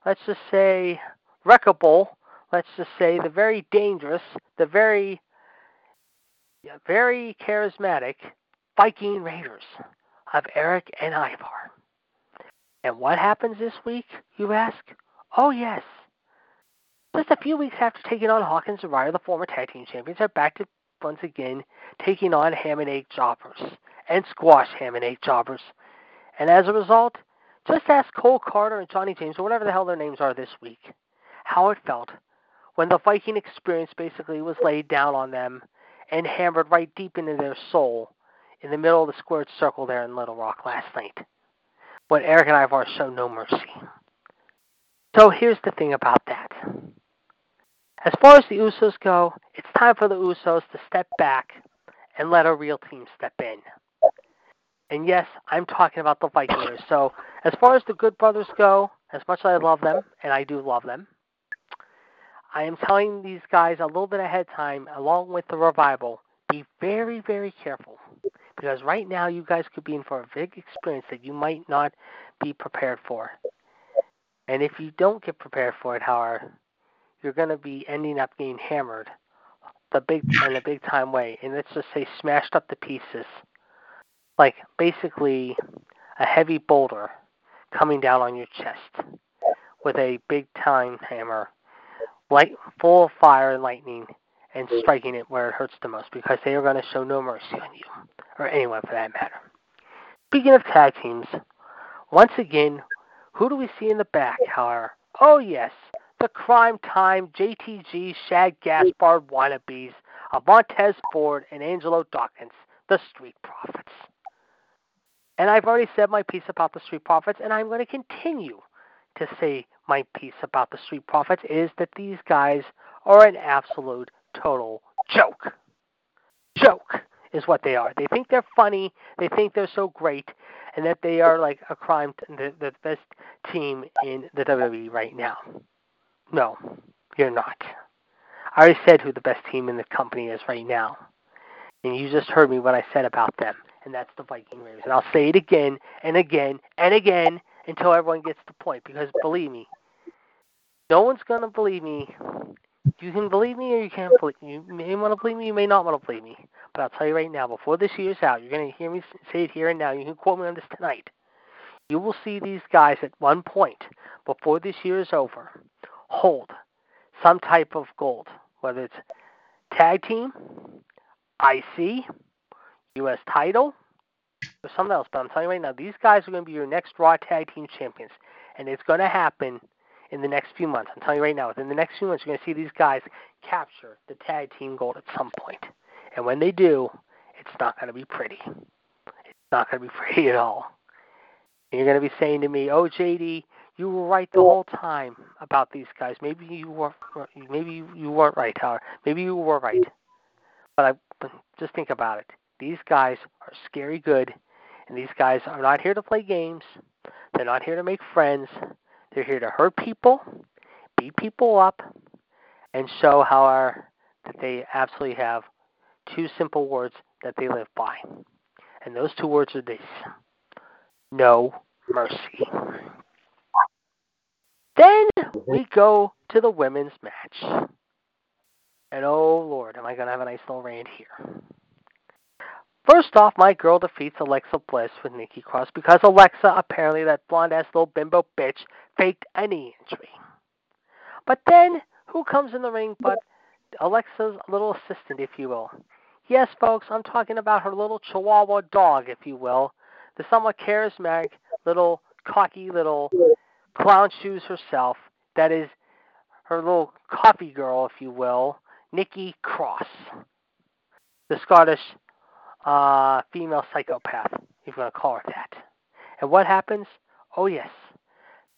let's just say, wreckable, let's just say, the very dangerous, the very, very charismatic Viking Raiders of Erik and Ivar. And what happens this week, you ask? Oh, yes. Just a few weeks after taking on Hawkins and Ryder, the former tag team champions, are back to once again taking on Ham and Egg Jobbers and Squash Ham and Egg Jobbers. And as a result, just ask Cole Carter and Johnny James, or whatever the hell their names are this week, how it felt when the Viking experience basically was laid down on them and hammered right deep into their soul in the middle of the squared circle there in Little Rock last night. When Erik and Ivar show no mercy. So here's the thing about that. As far as the Usos go, it's time for the Usos to step back and let a real team step in. And yes, I'm talking about the Vikings. So as far as the Good Brothers go, as much as I love them, and I do love them, I am telling these guys a little bit ahead of time, along with the revival, be very, very careful. Because right now you guys could be in for a big experience that you might not be prepared for. And if you don't get prepared for it, however, you're going to be ending up getting hammered the big in a big time way. And let's just say smashed up to pieces. Like basically a heavy boulder coming down on your chest with a big time hammer, light full of fire and lightning, and striking it where it hurts the most because they are going to show no mercy on you, or anyone for that matter. Speaking of tag teams, once again, who do we see in the back, however? Oh, yes, the Crime Time JTG Shad Gaspard wannabes of Montez Ford and Angelo Dawkins, the Street Profits. And I've already said my piece about the Street Profits, and I'm going to continue to say my piece about the Street Profits is that these guys are an absolute total joke. Joke is what they are. They think they're funny. They think they're so great, and that they are like a crime, the, the best team in the WWE right now. No, you're not. I already said who the best team in the company is right now. And you just heard me what I said about them, and that's the Viking Raiders. And I'll say it again and again and again until everyone gets the point, because believe me, no one's going to believe me. You can believe me or you can't believe me. You may want to believe me, you may not want to believe me. But I'll tell you right now, before this year's out, you're going to hear me say it here and now. You can quote me on this tonight. You will see these guys at one point before this year is over hold some type of gold, whether it's tag team, IC, U.S. title, or something else. But I'm telling you right now, these guys are going to be your next Raw Tag Team Champions, and it's going to happen in the next few months. I'm telling you right now, within the next few months, you're going to see these guys capture the tag team gold at some point. And when they do, it's not going to be pretty. It's not going to be pretty at all. And you're going to be saying to me, "Oh, JD, you were right the whole time about these guys. Maybe you were, maybe you weren't right, Howard. Maybe you were right." But I but just think about it. These guys are scary good, and these guys are not here to play games. They're not here to make friends. They're here to hurt people, beat people up, and show how our, that they absolutely have two simple words that they live by. And those two words are this no mercy. Then mm-hmm. we go to the women's match. And oh Lord, am I going to have a nice little rant here. First off, my girl defeats Alexa Bliss with Nikki Cross because Alexa, apparently that blonde ass little bimbo bitch, faked a knee injury. But then, who comes in the ring but Alexa's little assistant, if you will? Yes, folks, I'm talking about her little chihuahua dog, if you will. The somewhat charismatic little cocky little clown shoes herself. That is her little coffee girl, if you will, Nikki Cross, the Scottish uh, female psychopath, if you want to call her that. And what happens? Oh, yes.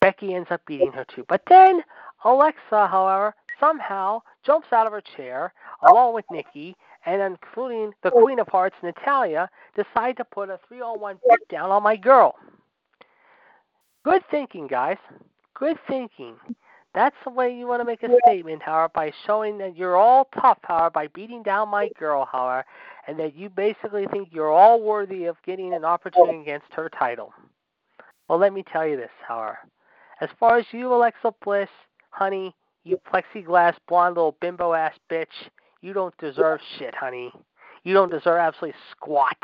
Becky ends up beating her too. But then Alexa, however, somehow jumps out of her chair along with Nikki, and including the Queen of Hearts, Natalya, decide to put a 3 on 1 beat down on my girl. Good thinking, guys. Good thinking. That's the way you want to make a statement, however, by showing that you're all tough, however, by beating down my girl, however, and that you basically think you're all worthy of getting an opportunity against her title. Well, let me tell you this, however. As far as you, Alexa Bliss, honey, you plexiglass blonde little bimbo ass bitch, you don't deserve shit, honey. You don't deserve absolutely squat.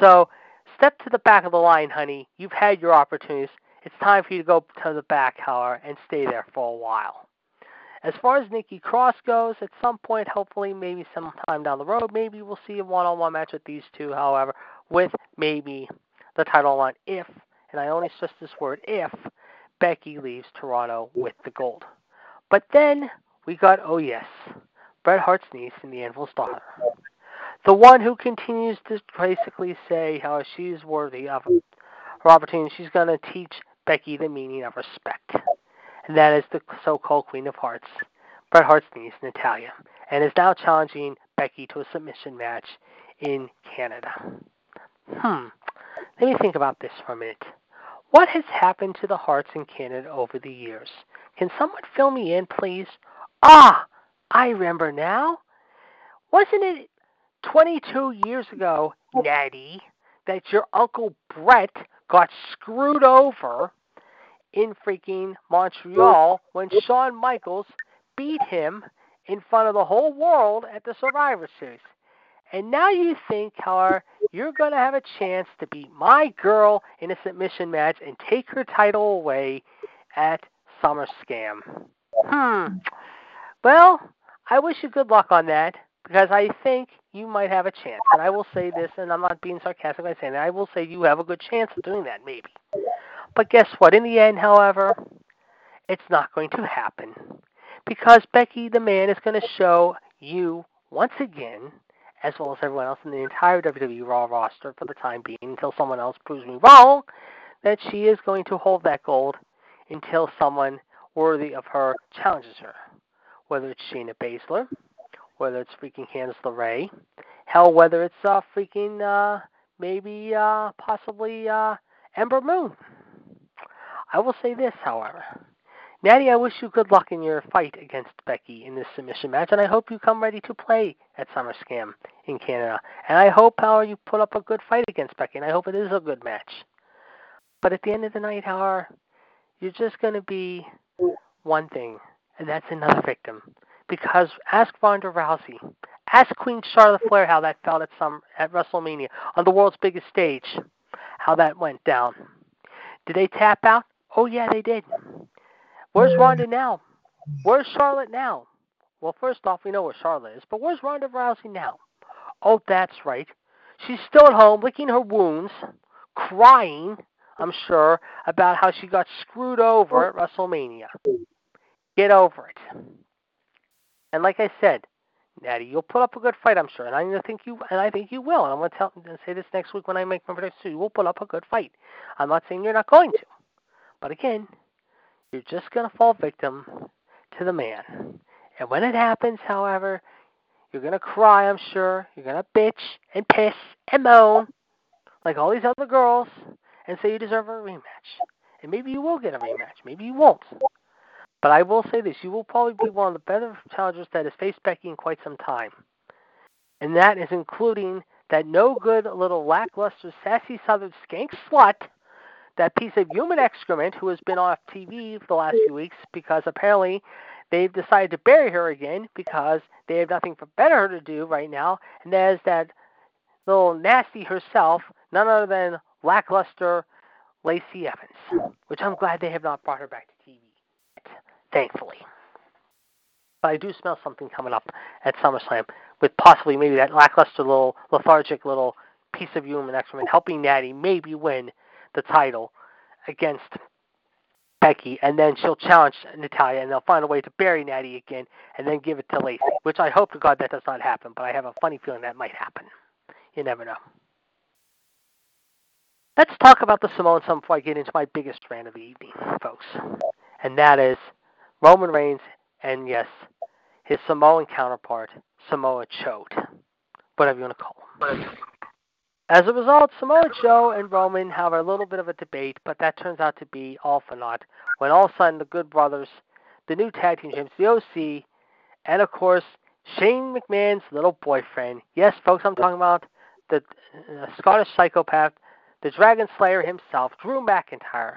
So, step to the back of the line, honey. You've had your opportunities. It's time for you to go to the back, however, and stay there for a while. As far as Nikki Cross goes, at some point, hopefully, maybe sometime down the road, maybe we'll see a one-on-one match with these two. However, with maybe the title on if, and I only stress this word if, Becky leaves Toronto with the gold. But then we got oh yes, Bret Hart's niece and the Anvil's daughter, the one who continues to basically say how she's worthy of her opportunity. She's going to teach Becky the meaning of respect, and that is the so-called Queen of Hearts, Bret Hart's niece, Natalya, and is now challenging Becky to a submission match in Canada. Hmm. Let me think about this for a minute. What has happened to the Hearts in Canada over the years? Can someone fill me in, please? Ah, I remember now. Wasn't it 22 years ago, Natty, that your Uncle Bret got screwed over in freaking Montreal when Shawn Michaels beat him in front of the whole world at the Survivor Series? And now you think, however, you're going to have a chance to beat my girl in a submission match and take her title away at SummerSlam. Hmm. Well, I wish you good luck on that because I think you might have a chance. And I will say this, and I'm not being sarcastic by saying that. I will say you have a good chance of doing that, maybe. But guess what? In the end, however, it's not going to happen because Becky the Man is going to show you once again as well as everyone else in the entire WWE Raw roster for the time being until someone else proves me wrong, that she is going to hold that gold until someone worthy of her challenges her. Whether it's Shayna Baszler, whether it's freaking Candice LeRae, hell, whether it's uh, freaking uh, maybe uh, possibly uh, Ember Moon. I will say this, however. Natty, I wish you good luck in your fight against Becky in this submission match, and I hope you come ready to play at SummerSlam in Canada. And I hope, how you put up a good fight against Becky, and I hope it is a good match. But at the end of the night, however, you're just going to be one thing, and that's another victim. Because ask Ronda Rousey, ask Queen Charlotte Flair how that felt at some at WrestleMania on the world's biggest stage, how that went down. Did they tap out? Oh yeah, they did. Where's Ronda now? Where's Charlotte now? Well, first off, we know where Charlotte is, but where's Ronda Rousey now? Oh, that's right. She's still at home licking her wounds, crying, I'm sure, about how she got screwed over oh. at WrestleMania. Get over it. And like I said, Natty, you'll put up a good fight, I'm sure, and I think you and I think you will. And I'm going to tell and say this next week when I make my prediction. You will put up a good fight. I'm not saying you're not going to, but again, you're just going to fall victim to the man. And when it happens, however, you're going to cry, I'm sure. You're going to bitch and piss and moan like all these other girls and say you deserve a rematch. And maybe you will get a rematch. Maybe you won't. But I will say this you will probably be one of the better challengers that has faced Becky in quite some time. And that is including that no good little lackluster sassy southern skank slut that piece of human excrement who has been off TV for the last few weeks because apparently they've decided to bury her again because they have nothing for better to do right now, and that is that little nasty herself, none other than lackluster Lacey Evans, which I'm glad they have not brought her back thankfully. But I do smell something coming up at SummerSlam with possibly maybe that lackluster little lethargic little piece of human excrement helping Natty maybe win the title against Becky, and then she'll challenge Natalya, and they'll find a way to bury Natty again, and then give it to Lacey. Which I hope to God that does not happen, but I have a funny feeling that might happen. You never know. Let's talk about the Samoan Sum before I get into my biggest rant of the evening, folks, and that is Roman Reigns and yes, his Samoan counterpart, Samoa Chode, whatever you want to call him. As a result, Samoa Joe and Roman have a little bit of a debate, but that turns out to be all for naught. When all of a sudden the Good Brothers, the new tag team champs, the OC, and of course Shane McMahon's little boyfriend. Yes, folks, I'm talking about the uh, Scottish psychopath, the Dragon Slayer himself, Drew McIntyre.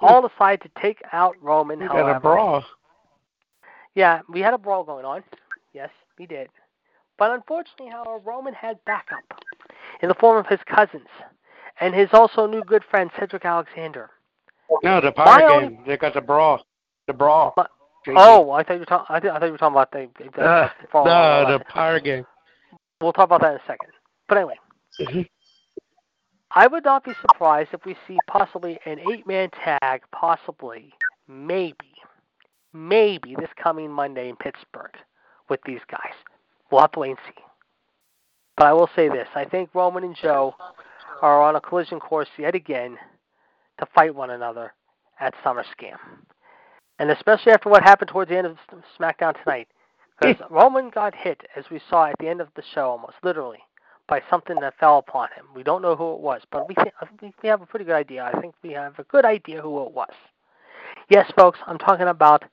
All decide to take out Roman. We however, got a brawl. yeah, we had a brawl going on. Yes, we did. But unfortunately, however, Roman had backup in the form of his cousins and his also new good friend Cedric Alexander. No, the My power only- game. They got the brawl. The brawl. Oh, I thought you were talking. I, th- I thought you were talking about the. the, Uh, the the power game. We'll talk about that in a second. But anyway, Mhm. I would not be surprised if we see possibly an eight-man tag, possibly, maybe, maybe this coming Monday in Pittsburgh with these guys. We'll have to wait and see. But I will say this: I think Roman and Joe are on a collision course yet again to fight one another at SummerSlam, and especially after what happened towards the end of SmackDown tonight. Because Roman got hit, as we saw at the end of the show, almost literally, by something that fell upon him. We don't know who it was, but we we have a pretty good idea. I think we have a good idea who it was. Yes, folks, I'm talking about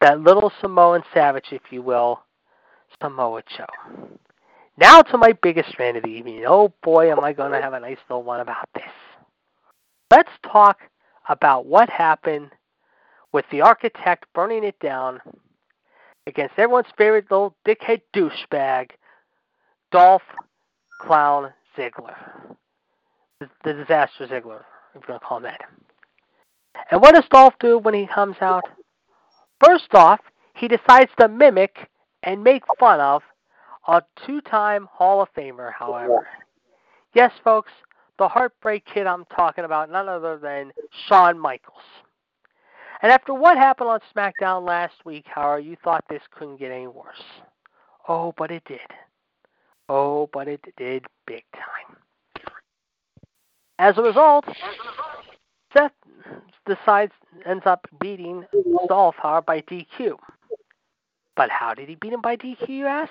that little Samoan savage, if you will, Samoa Joe. Now to my biggest rant of the evening. Oh boy, am I going to have a nice little one about this. Let's talk about what happened with the architect burning it down against everyone's favorite little dickhead douchebag, Dolph Clown Ziggler. The, disaster Ziggler, if you want to call him that. And what does Dolph do when he comes out? First off, he decides to mimic and make fun of a two time Hall of Famer, however. Yes, folks, the Heartbreak Kid I'm talking about, none other than Shawn Michaels. And after what happened on SmackDown last week, however, you thought this couldn't get any worse. Oh, but it did. Oh, but it did big time. As a result, Seth decides ends up beating Dolph by DQ. But how did he beat him by DQ, you ask?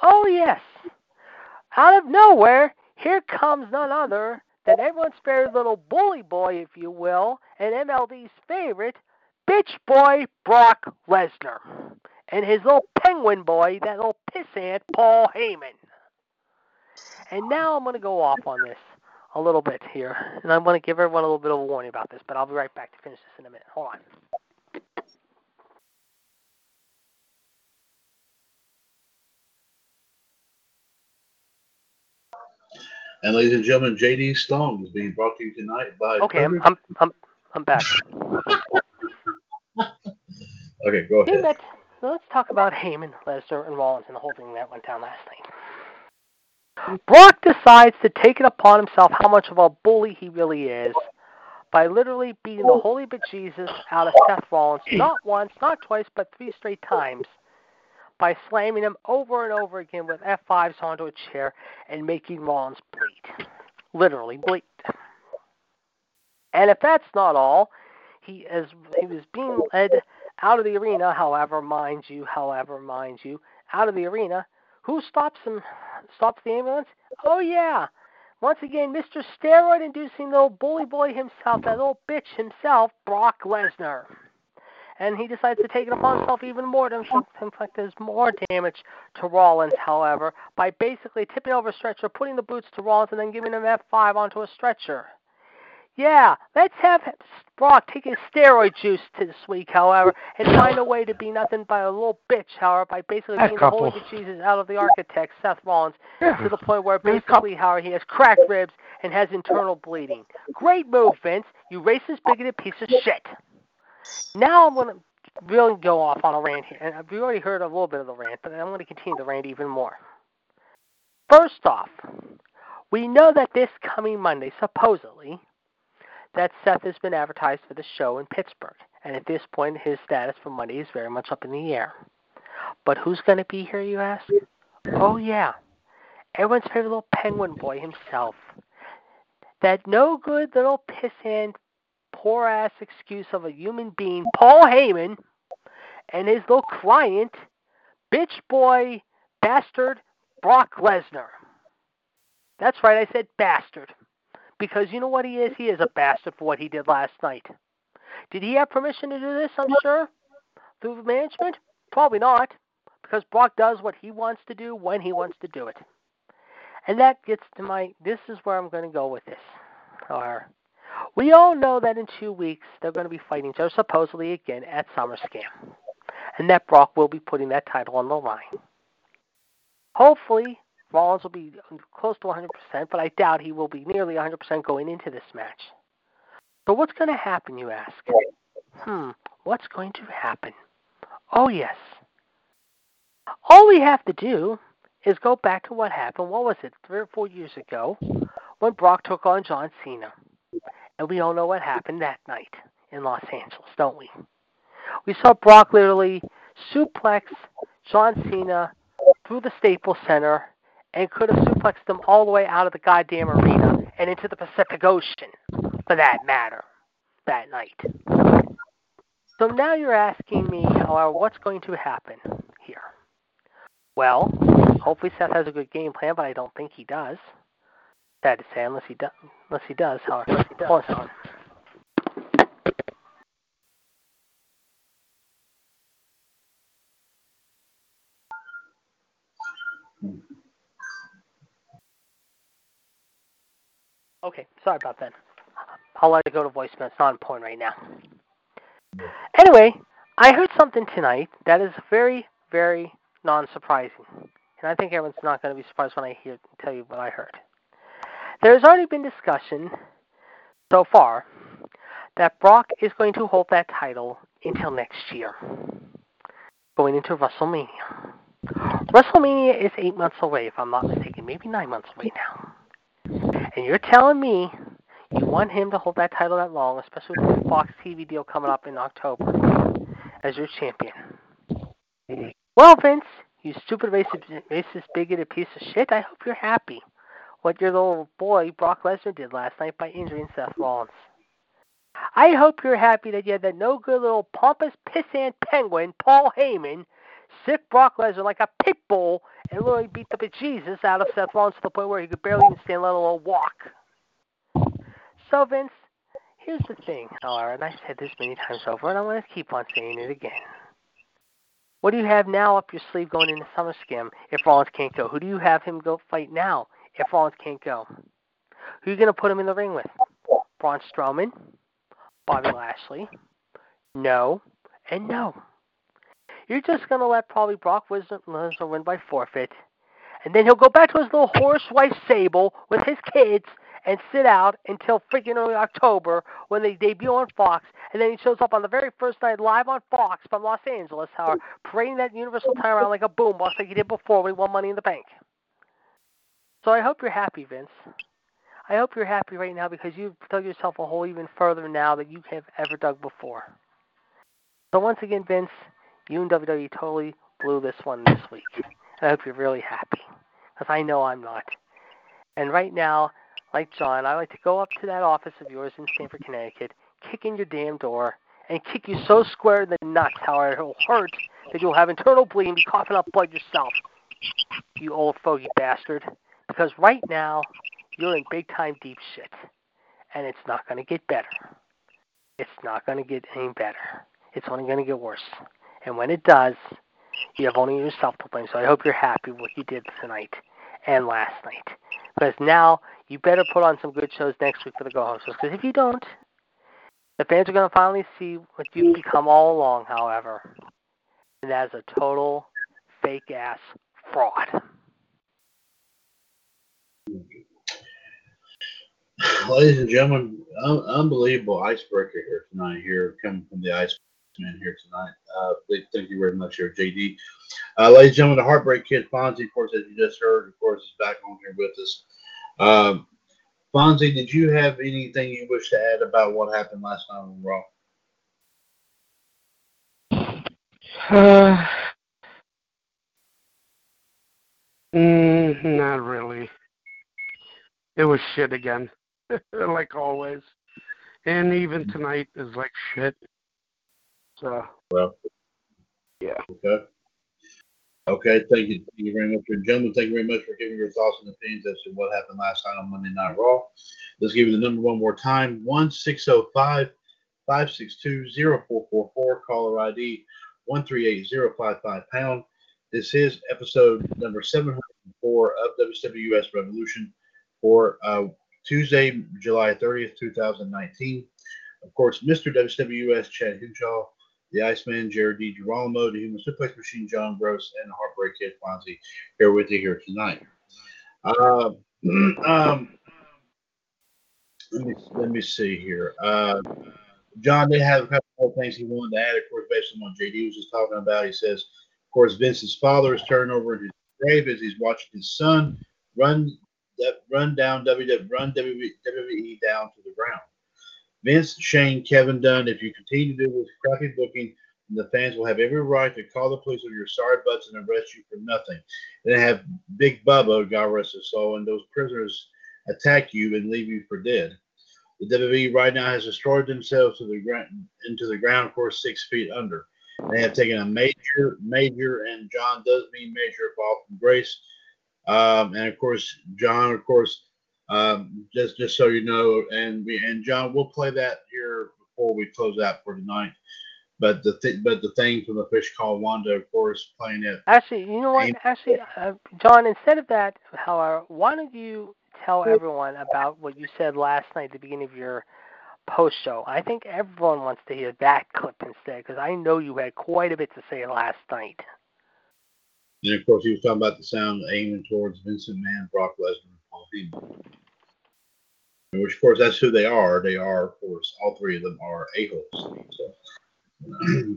Oh, yes. Out of nowhere, here comes none other than everyone's favorite little bully boy, if you will, and MLD's favorite, bitch boy Brock Lesnar. And his little penguin boy, that little pissant, Paul Heyman. And now I'm going to go off on this a little bit here. And I'm going to give everyone a little bit of a warning about this, but I'll be right back to finish this in a minute. Hold on. And ladies and gentlemen, JD Stone is being brought to you tonight by. Okay, I'm I'm I'm, I'm back. Okay, go Hey, ahead. Matt, let's talk about Heyman, Lesnar, and Rollins and the whole thing that went down last night. Brock decides to take it upon himself how much of a bully he really is by literally beating the holy bejesus out of Seth Rollins, not once, not twice, but three straight times, by slamming him over and over again with F5s onto a chair and making Rollins bleed. Literally bleed. And if that's not all, he as he was being led out of the arena, however, mind you, however, mind you, out of the arena, who stops him? Stops the ambulance? Oh yeah. Once again, Mr. Steroid inducing little bully boy himself, that little bitch himself, Brock Lesnar. And he decides to take it upon himself even more to inflict there's more damage to Rollins, however, by basically tipping over a stretcher, putting the boots to Rollins, and then giving him F5 onto a stretcher. Yeah, let's have Brock take his steroid juice to this week, however, and find a way to be nothing but a little bitch, however, by basically A being the holy. Jesus out of the architect, Seth Rollins, Yeah. to the point where basically, however, he has cracked ribs and has internal bleeding. Great move, Vince. You racist, bigoted piece of shit. Now I'm going to really go off on a rant here, and we already heard a little bit of the rant, but I'm going to continue the rant even more. First off, we know that this coming Monday, supposedly, that Seth has been advertised for the show in Pittsburgh, and at this point, his status for Monday is very much up in the air. But who's going to be here, you ask? Oh, yeah. Everyone's favorite little penguin boy himself. That no good little pissant, poor ass excuse of a human being, Paul Heyman, and his little client, bitch boy, bastard, Brock Lesnar. That's right, I said bastard. Because you know what he is? He is a bastard for what he did last night. Did he have permission to do this, I'm sure? Through management? Probably not. Because Brock does what he wants to do when he wants to do it. And that gets to my this is where I'm gonna go with this. Or we all know that in two weeks they're gonna be fighting each other supposedly again at SummerSlam. And that Brock will be putting that title on the line. Hopefully Rollins will be close to 100%, but I doubt he will be nearly 100% going into this match. So what's going to happen, you ask? Hmm, what's going to happen? Oh, yes. All we have to do is go back to what happened, what was it, three or four years ago, when Brock took on John Cena. And we all know what happened that night in Los Angeles, don't we? We saw Brock literally suplex John Cena through the Staples Center and could have suplexed them all the way out of the goddamn arena and into the Pacific Ocean, for that matter, that night. So now you're asking me, however, what's going to happen here? Well, hopefully Seth has a good game plan, but I don't think he does. Sad to say, unless he does. Unless he does, however. Hold on. Okay, sorry about that. I'll let it go to voicemail. It's not important right now. Anyway, I heard something tonight that is very, very non-surprising, and I think everyone's not going to be surprised when I hear tell you what I heard. There's already been discussion so far that Brock is going to hold that title until next year, going into WrestleMania. WrestleMania is eight months away, if I'm not mistaken, maybe nine months away now. And you're telling me you want him to hold that title that long, especially with the Fox TV deal coming up in October as your champion. Well, Vince, you stupid racist, racist bigoted piece of shit, I hope you're happy what your little boy Brock Lesnar did last night by injuring Seth Rollins. I hope you're happy that you had that no good little pompous pissant penguin, Paul Heyman, sick Brock Lesnar like a pit bull and literally beat the bejesus out of Seth Rollins to the point where he could barely even stand, let alone walk. So Vince, here's the thing, however, and I said this many times over, and I'm going to keep on saying it again. What do you have now up your sleeve going into SummerSlam if Rollins can't go? Who do you have him go fight now if Rollins can't go? Who are you going to put him in the ring with? Braun Strowman? Bobby Lashley? No, and no. You're just going to let probably Brock Lesnar win by forfeit, and then he'll go back to his little horse wife Sable with his kids and sit out until freaking early October when they debut on Fox, and then he shows up on the very first night live on Fox from Los Angeles, however, parading that Universal title around like a boombox like he did before when he won Money in the Bank. So I hope you're happy, Vince. I hope you're happy right now because you've dug yourself a hole even further now than you have ever dug before. So once again, Vince, you and WWE totally blew this one this week. I hope you're really happy because I know I'm not. And right now, like John, I like to go up to that office of yours in Stamford, Connecticut, kick in your damn door, and kick you so square in the nuts how it'll hurt that you'll have internal bleeding, be coughing up blood yourself. You old fogey bastard. Because right now, you're in big time deep shit. And it's not going to get better. It's not going to get any better. It's only going to get worse. And when it does, you have only yourself to blame. So I hope you're happy with what you did tonight and last night. Because now you better put on some good shows next week for the go home shows. Because if you don't, the fans are going to finally see what you've become all along, however. And that is a total fake ass fraud. Ladies and gentlemen, un- unbelievable icebreaker here tonight. Here coming from the Here tonight. Uh, thank you very much, here, JD. Uh, ladies and gentlemen, the Heartbreak Kid Fonzie, of course, as you just heard, of course, is back on here with us. Um, Fonzie, did you have anything you wish to add about what happened last night on Raw? Uh, mm, not really. It was shit again, like always. And even tonight is like shit. So. Well. Yeah. Okay. Okay, thank you, thank you very much, and gentlemen. Thank you very much for giving your thoughts and opinions as to what happened last night on Monday Night Raw. Let's give you the number one more time: one six zero five five six two zero four four four. Caller ID one three eight zero five five pound. This is episode number seven hundred four of WCWUS Revolution for uh, Tuesday, July thirtieth, two thousand nineteen. Of course, Mr. WWS Chad Hinshaw the Iceman, Jared D. Girolamo, the Human Suplex Machine, John Gross, and the Heartbreak Kid Fonzie here with you here tonight. Uh, um, let me let me see here. Uh, John did have a couple more things he wanted to add, of course, based on what JD was just talking about. He says, of course, Vince's father is turning over in his grave as he's watching his son run run down WWE, run WWE down to the ground. Vince, Shane, Kevin Dunn, if you continue to do this crappy booking, the fans will have every right to call the police on your sorry butts and arrest you for nothing. Then have Big Bubba, God rest his soul, and those prisoners attack you and leave you for dead. The WWE right now has destroyed themselves to the ground, into the ground, of course, six feet under. They have taken a major, major, and John does mean major fall from grace. Um, and of course, John, of course, um, just just so you know, and we and John, we'll play that here before we close out for tonight. But the th- but the thing from the fish called Wanda, of course, playing it. Actually, you know what? Actually, uh, John, instead of that, however, why don't you tell everyone about what you said last night at the beginning of your post show? I think everyone wants to hear that clip instead, because I know you had quite a bit to say last night. And of course, he was talking about the sound aiming towards Vincent Mann, Brock Lesnar, Which, of course, that's who they are. They are, of course, all three of them are a-holes. So,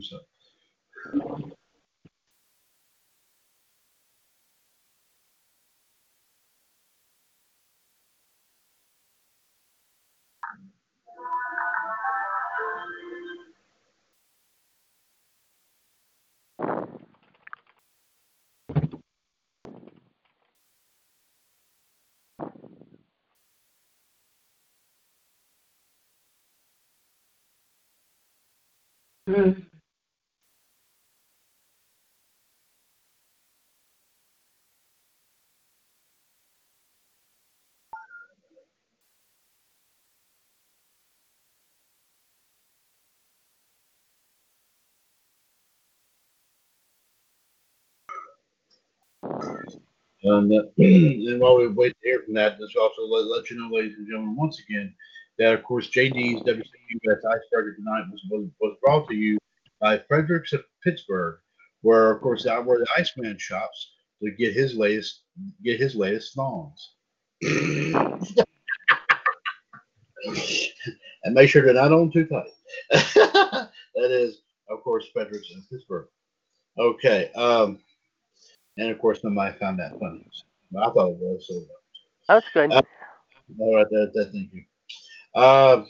so. Mm. And, uh, and while we wait to hear from that, let's also let, let you know, ladies and gentlemen, once again, that of course JD's WCWUS Icebreaker tonight was, was was brought to you by Fredericks of Pittsburgh, where of course out where the Iceman shops to get his latest get his latest songs. and make sure they're not on too tight. that is, of course, Fredericks of Pittsburgh. Okay. Um, and of course, nobody found that funny. I thought it was. So, That's good. Uh, all right, that, that, thank you. Um,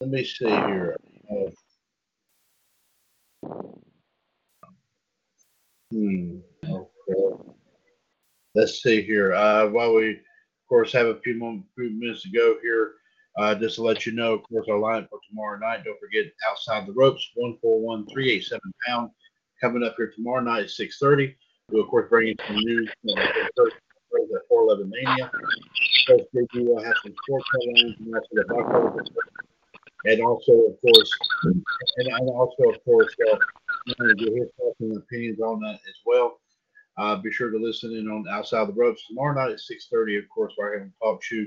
let me see here. Uh, hmm. Okay. Let's see here. Uh, while we, of course, have a few more few minutes to go here, uh, just to let you know, of course, our line for tomorrow night. Don't forget, outside the ropes, one four one three eight seven pound, coming up here tomorrow night at six thirty. We'll of course bring you some news the four eleven mania. Coach JD will have some sports headlines and that's the and also of course and, and also of course uh, to get his thoughts and opinions on that as well. Uh, be sure to listen in on Outside the Ropes tomorrow night at 6:30. Of course, we're having talk show.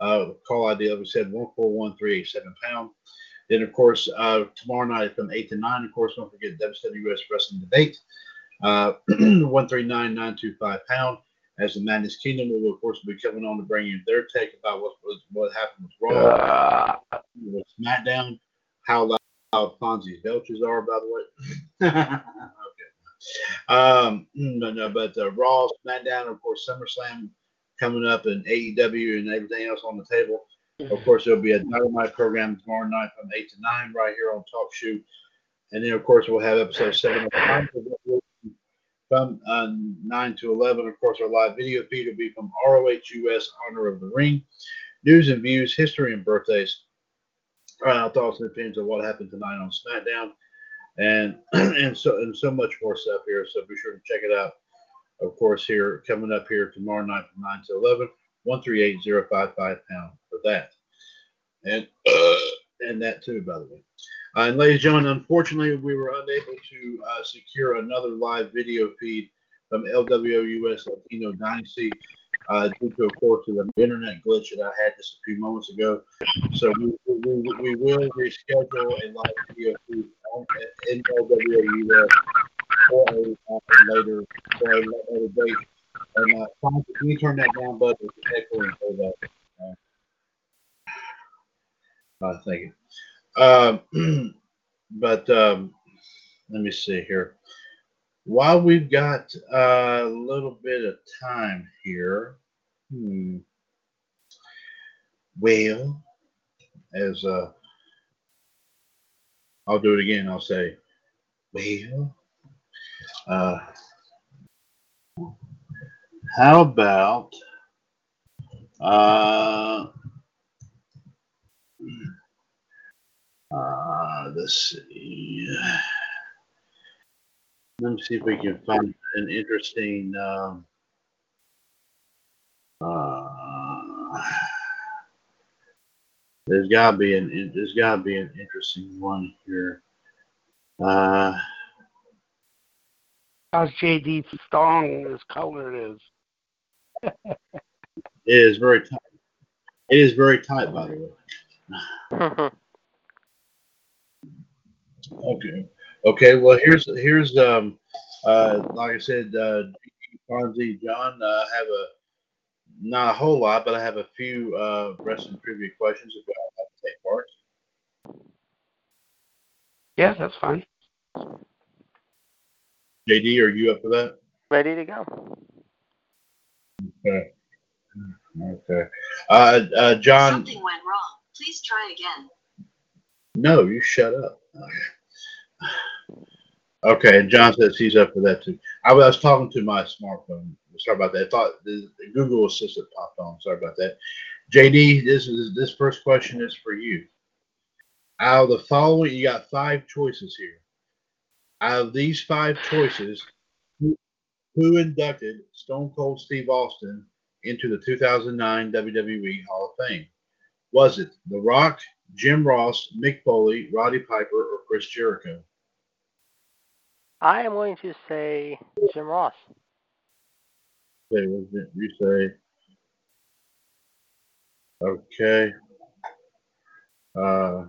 Uh, call ID, like we said, one four one three eight seven pound. Then, of course, uh, tomorrow night from 8 to 9, of course, don't forget WWS Wrestling Debate, uh, 139.925 pound. As the Madness Kingdom will, of course, be coming on to bring you their take about what what, what happened with Raw, with SmackDown, how loud Fonzie's belches are, by the way. okay. Um, no, no, but uh, Raw, SmackDown, of course, SummerSlam coming up, and AEW and everything else on the table. Of course, there'll be a Dynamite program tomorrow night from 8 to 9 right here on TalkShoe. And then, of course, we'll have episode 7 from uh, 9 to 11. Of course, our live video feed will be from ROHUS Honor of the Ring. News and views, history and birthdays. Uh, thoughts and opinions of what happened tonight on SmackDown. And and so and so much more stuff here. So be sure to check it out. Of course, here coming up here tomorrow night from 9 to 11. 138055 pound for that. And uh, and that too, by the way. Uh, and ladies and gentlemen, unfortunately, we were unable to uh, secure another live video feed from LWOUS Latino Dynasty uh, due to, of course, an internet glitch that I had just a few moments ago. So we, we, we will reschedule a live video feed on, in LWOUS for a uh, later, for a later date. And uh, can you turn that down. Uh, uh, thank you. Um, but um, let me see here. While we've got a little bit of time here, hmm, well, as uh, I'll do it again. I'll say, well, uh, how about uh, uh, let's see. Let me see if we can find an interesting. Um, uh, there's got to be an there's got to be an interesting one here. Uh, How's JD Stong as color is? it is very tight. It is very tight, by the way. okay. Okay. Well, here's here's um uh like I said, uh Fonzie John, uh, have a not a whole lot, but I have a few uh wrestling trivia questions if y'all like to take part. Yeah, that's fine. JD, are you up for that? Ready to go. Okay. Okay. Uh, uh, John. Something went wrong. Please try again. No, you shut up. Okay, and John says he's up for that too. I was talking to my smartphone. Sorry about that. I thought the, the Google Assistant popped on. Sorry about that. JD, this is this first question is for you. Out of the following, you got five choices here. Out of these five choices, who, who inducted Stone Cold Steve Austin into the 2009 WWE Hall of Fame? Was it The Rock, Jim Ross, Mick Foley, Roddy Piper, or Chris Jericho? I am going to say Jim Ross. Say, what did you say? Okay. Uh, uh,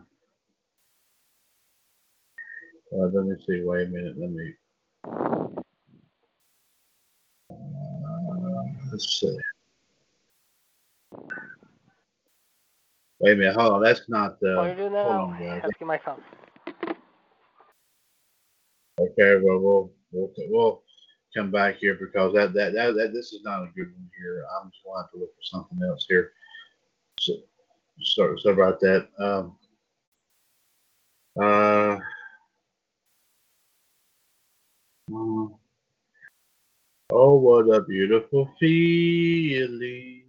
let me see. Wait a minute. Let me. Uh, let's see. Wait a minute. Hold on. That's not the. While you're doing that, hold on, guys. ask you my phone. Okay. Well, we'll we'll we'll come back here because that that that, that this is not a good one here. I'm just going to have to look for something else here. So, sorry, about that. Um, uh, oh, what a beautiful feeling.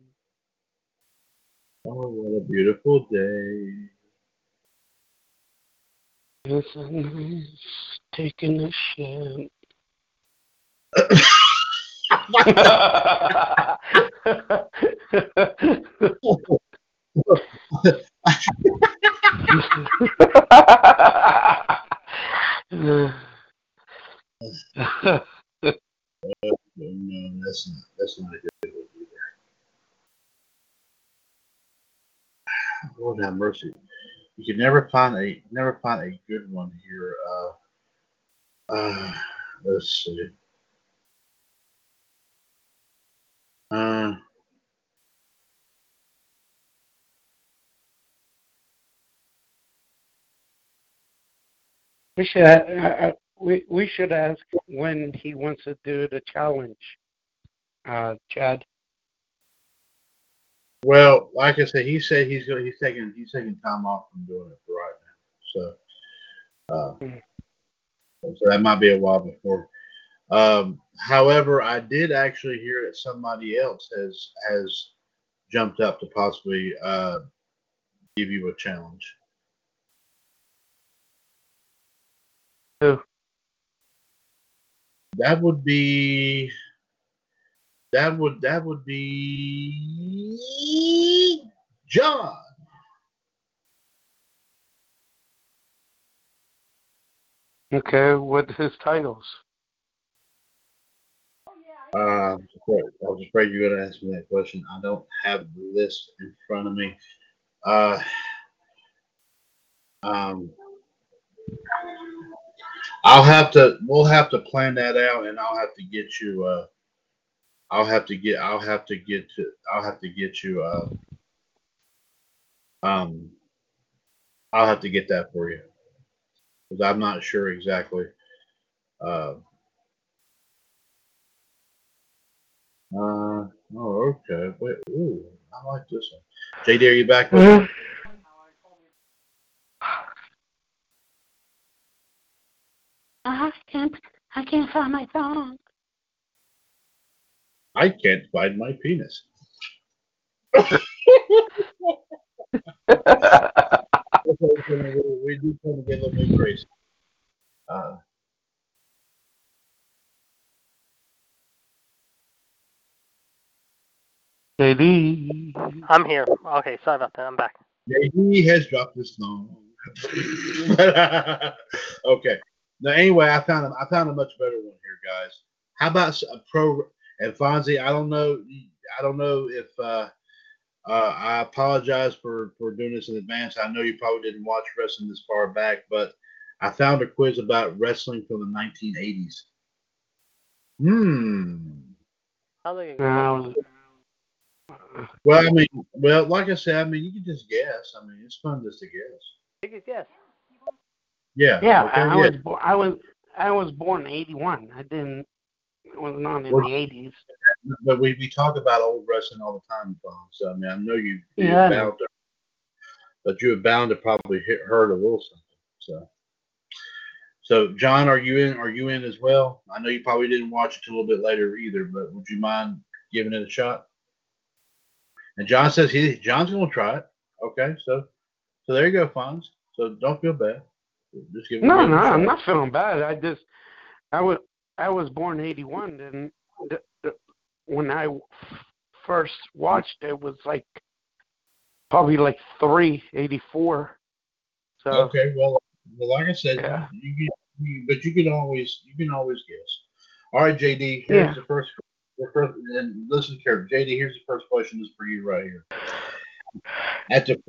Oh, what a beautiful day. It's a nice taking a shit. no, that's not that's not a good one. Lord have mercy. You can never find a never find a good one here. Uh, uh let's see. Uh, we should we we should ask when he wants to do the challenge, uh, Chad. well, like I said, he said he's going he's taking he's taking time off from doing it for right now. So, uh, Hmm. So that might be a while before. Um, however, I did actually hear that somebody else has has jumped up to possibly uh, give you a challenge. Who? That would be that would that would be John. Okay, what his titles? Uh, I was afraid you were going to ask me that question. I don't have the list in front of me. Uh, um, I'll have to. We'll have to plan that out, and I'll have to get you. Uh, I'll have to get. I'll have to get to. I'll have to get you. Uh, um, I'll have to get that for you because I'm not sure exactly. Uh, Uh, oh, okay. Wait, ooh, I like this one. JD, are you back with me? I can't. I can't find my phone. I can't find my penis. we do kind of get a little bit crazy. Uh, JD. I'm here. Okay, sorry about that. I'm back. JD has dropped his song. okay. Now, anyway, I found a, I found a much better one here, guys. How about a pro and Fonzie? I don't know. I don't know if uh, uh, I apologize for for doing this in advance. I know you probably didn't watch wrestling this far back, but I found a quiz about wrestling from the 1980s. Hmm. Sounds like a good Now, one. Well, I mean, well, like I said, I mean, you can just guess. I mean, it's fun just to guess. Take a guess. Yeah. yeah, okay, I yeah. was bo- I was I was born in '81. I didn't I was not on in Well- the '80s. But we, we talk about old wrestling all the time, Bob. So I mean, I know you Yeah, bound to, but you're bound to probably hit, heard a little something. So, so John, are you in? Are you in as well? I know you probably didn't watch it till a little bit later either, but would you mind giving it a shot? And John says he John's going to try it. Okay, so so there you go, Fonz. So don't feel bad. Just give it No, no. I'm not feeling bad. I just I was I was born '81, and when I first watched it was like probably like three eighty four. So Okay, well, well, like I said, Yeah. you, can, you but you can always you can always guess. All right, JD. Here's Yeah. the first the first, and listen carefully, JD. Here's the first question. Is for you right here. At the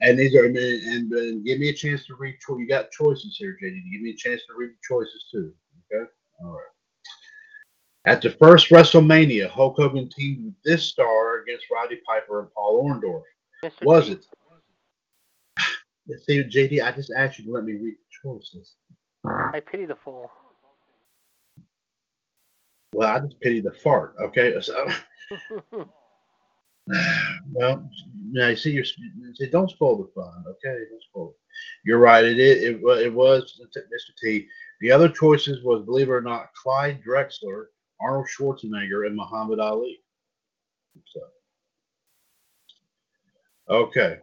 and these are and, and, and give me a chance to read. cho- You got choices here, JD. Give me a chance to read the choices too. Okay. All right. At the first WrestleMania, Hulk Hogan teamed with this star against Roddy Piper and Paul Orndorff. Was it? See, JD, I just asked you to let me read the choices. I pity the fool. Well, I just pity the fart. Okay. So, well, now you see, you're, see, don't spoil the fun. Okay, don't spoil it. You're right. It is. It, it was Mr. T. The other choices was, believe it or not, Clyde Drexler, Arnold Schwarzenegger, and Muhammad Ali. So, okay,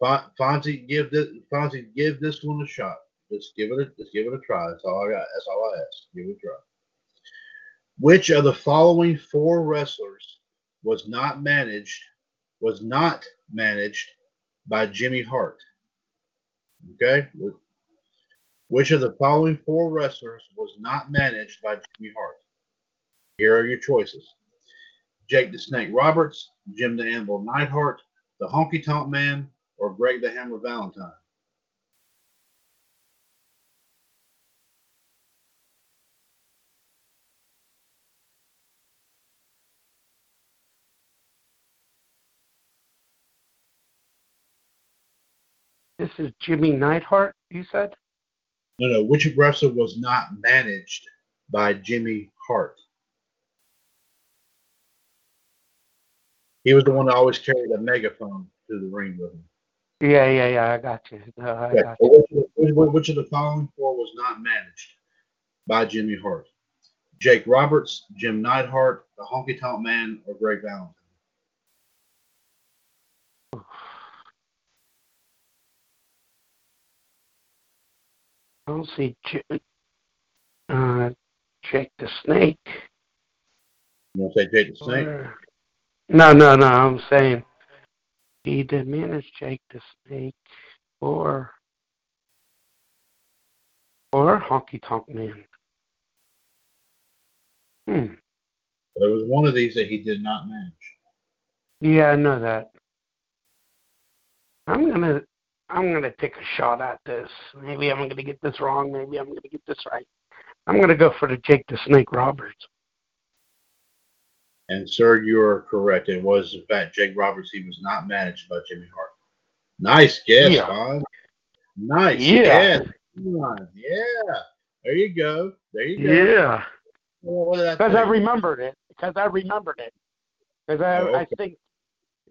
Fon- Fonzie, give this Fonzie, give this one a shot. Just give it a, just give it a try. That's all I got. That's all I ask. Give it a try. Which of the following four wrestlers was not managed was not managed by Jimmy Hart? Okay. Which of the following four wrestlers was not managed by Jimmy Hart? Here are your choices. Jake the Snake Roberts, Jim the Anvil Neidhart, the Honky Tonk Man, or Greg the Hammer Valentine? This is Jimmy Neidhart, you said? No, no. Which wrestler was not managed by Jimmy Hart? He was the one that always carried a megaphone to the ring with him. Yeah, yeah, yeah. I got you. No, I Yeah. got you. Which, of the following four was not managed by Jimmy Hart? Jake Roberts, Jim Neidhart, the Honky Tonk Man, or Greg Valentine? I don't see J- uh, Jake the Snake. You want to say Jake the Snake? Or- No, no, no. I'm saying he did manage Jake the Snake or or Honky Tonk Man. Hmm. There was one of these that he did not manage. Yeah, I know that. I'm gonna I'm gonna take a shot at this. Maybe I'm gonna get this wrong. Maybe I'm gonna get this right. I'm gonna go for the Jake the Snake Roberts. And sir, you are correct. It was in fact Jake Roberts. He was not managed by Jimmy Hart. Nice guess, Yeah. Fonz. Nice Yeah. guess. Yeah. There you go. There you go. Yeah. Because I remembered it. Because I remembered it. Because I, Oh, I think,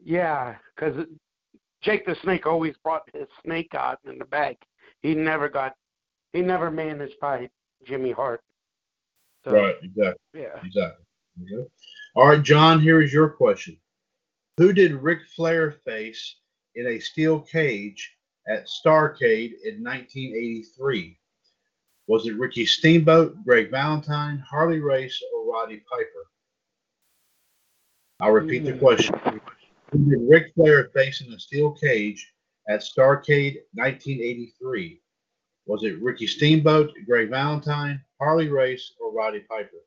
yeah, because Jake the Snake always brought his snake out in the bag. He never got, he never managed by Jimmy Hart. So, Right, exactly. Yeah. Exactly. Okay. All right, John, here is your question. Who did Ric Flair face in a steel cage at Starcade in 1983? Was it Ricky Steamboat, Greg Valentine, Harley Race, or Roddy Piper? I'll repeat the Hmm. question. Who did Ric Flair face in a steel cage at Starcade 1983? Was it Ricky Steamboat, Greg Valentine, Harley Race, or Roddy Piper?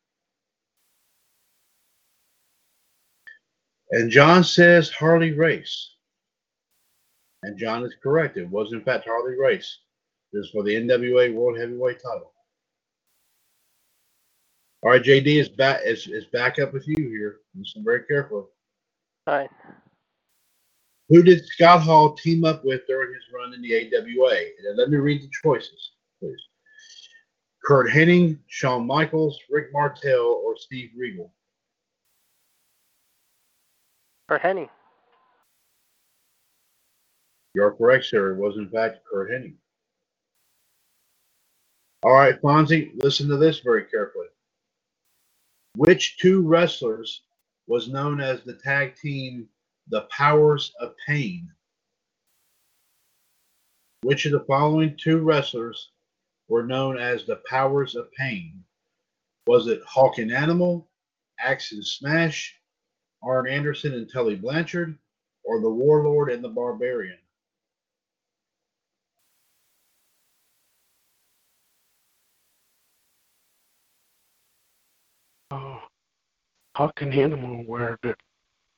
And John says Harley Race. And John is correct. It was, in fact, Harley Race. This is for the NWA World Heavyweight title. All right, JD is back is, is back up with you here. Listen very carefully. All right. Who did Scott Hall team up with during his run in the AWA? And let me read the choices, please. Curt Hennig, Shawn Michaels, Rick Martel, or Steve Regal? For Henny. You're correct, sir. It was, in fact, Curt Hennig. All right, Fonzie, listen to this very carefully. Which two wrestlers was known as the tag team The Powers of Pain? Which of the following two wrestlers were known as the Powers of Pain? Was it Hawk and Animal, Axe and Smash, Arn Anderson and Tully Blanchard, or the Warlord and the Barbarian? Oh. Hawk and Animal were the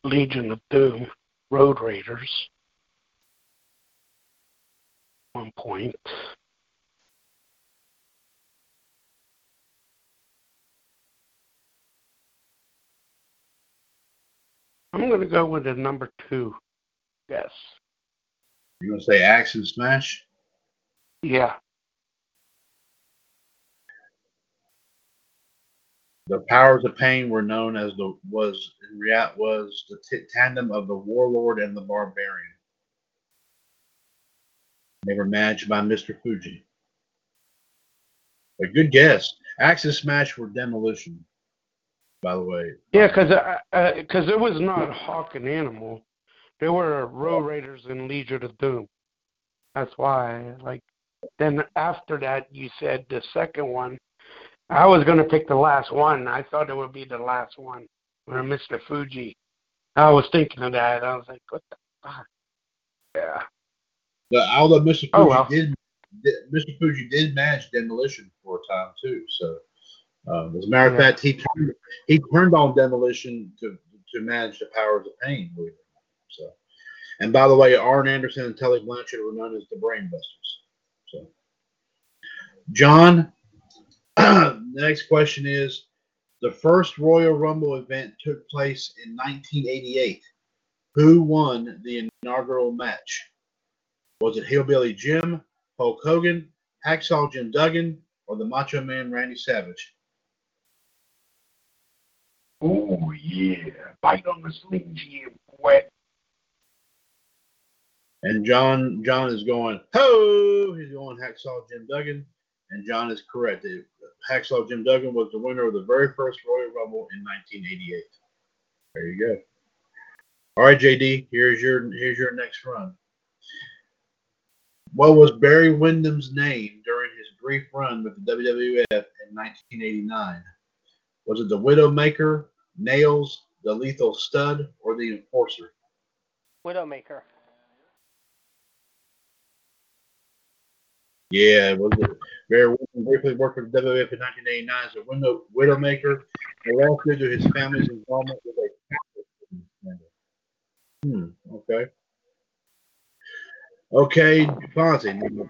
Legion of Doom, Road Raiders. One point. I'm going to go with the number two. Yes. You're gonna say Axe and Smash? Yeah. The powers of pain were known as the was in real was the t- tandem of the warlord and the barbarian. They were managed by Mr. Fuji. A good guess. Axe and Smash were demolition. By the way, Yeah, because uh, cause it was not Hawk and Animal. They were Road Warriors and Legion of Doom. That's why, like, then after that, you said the second one. I was going to pick the last one. I thought it would be the last one, or Mr. Fuji. I was thinking of that. I was like, what the fuck? Yeah. the, although Mr. Fuji Oh, well. did, did Mr. Fuji did manage demolition for a time too. So, um, as a matter of Yeah. fact, he turned, he turned on demolition to to manage the powers of pain. believe it or not. So, and by the way, Arn Anderson and Tully Blanchard were known as the Brainbusters. So, John, the next question is: the first Royal Rumble event took place in 1988. Who won the inaugural match? Was it Hillbilly Jim, Hulk Hogan, Hacksaw Jim Duggan, or the Macho Man Randy Savage? Oh, yeah. Bite on the Jim, boy. And John John is going, ho! He's going Hacksaw Jim Duggan. And John is correct. Hacksaw Jim Duggan was the winner of the very first Royal Rumble in 1988. There you go. All right, JD, here's your here's your next run. What was Barry Windham's name during his brief run with the WWF in 1989? Was it the Widowmaker, Nails, the Lethal Stud, or the Enforcer? Widowmaker. Yeah, it was it. Barry Windham briefly worked for the WWF in 1989 as a window, Widowmaker, and last due to his family's involvement with a. Hmm, okay. Okay, Fonzie,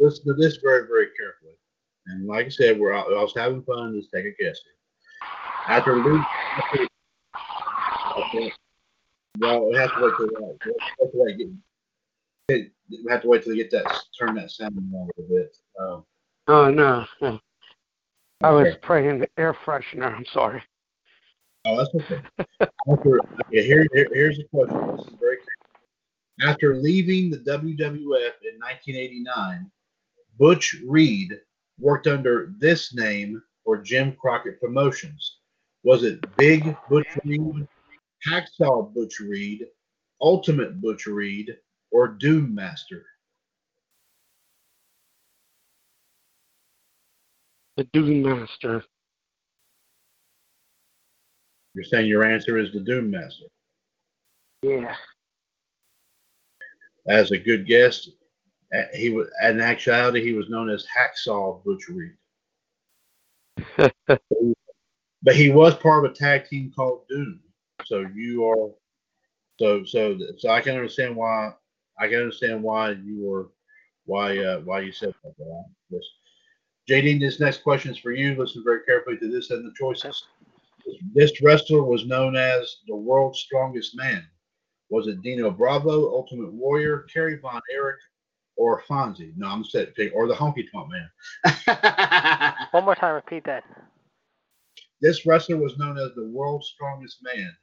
listen to this very, very carefully. And like I said, we're I was having fun. Just take a guess. After Luke, well, we have to wait till that. We have to wait, get, we have to wait till we get that turn that sound a little bit. Um, Oh, no. I was Okay. praying the air freshener. I'm sorry. Oh, that's okay. After, okay, here, here, here's the question. This is very clear. After leaving the WWF in 1989, Butch Reed worked under this name for Jim Crockett Promotions. Was it Big Butch Reed, Hacksaw Butch Reed, Ultimate Butch Reed, or Doom Master? The Doom Master. You're saying your answer is the Doom Master. Yeah. As a good guess, he was in actuality he was known as Hacksaw Butch Reed. but he was part of a tag team called Doom. So you are so so so I can understand why I can understand why you were why uh, why you said that. Yes. JD, this next question is for you. Listen very carefully to this and the choices. This wrestler was known as the world's strongest man. Was it Dino Bravo, Ultimate Warrior, Kerry Von Erich, or Fonzie? No, I'm set pick or the Honky Tonk Man. One more time, repeat that. This wrestler was known as the world's strongest man.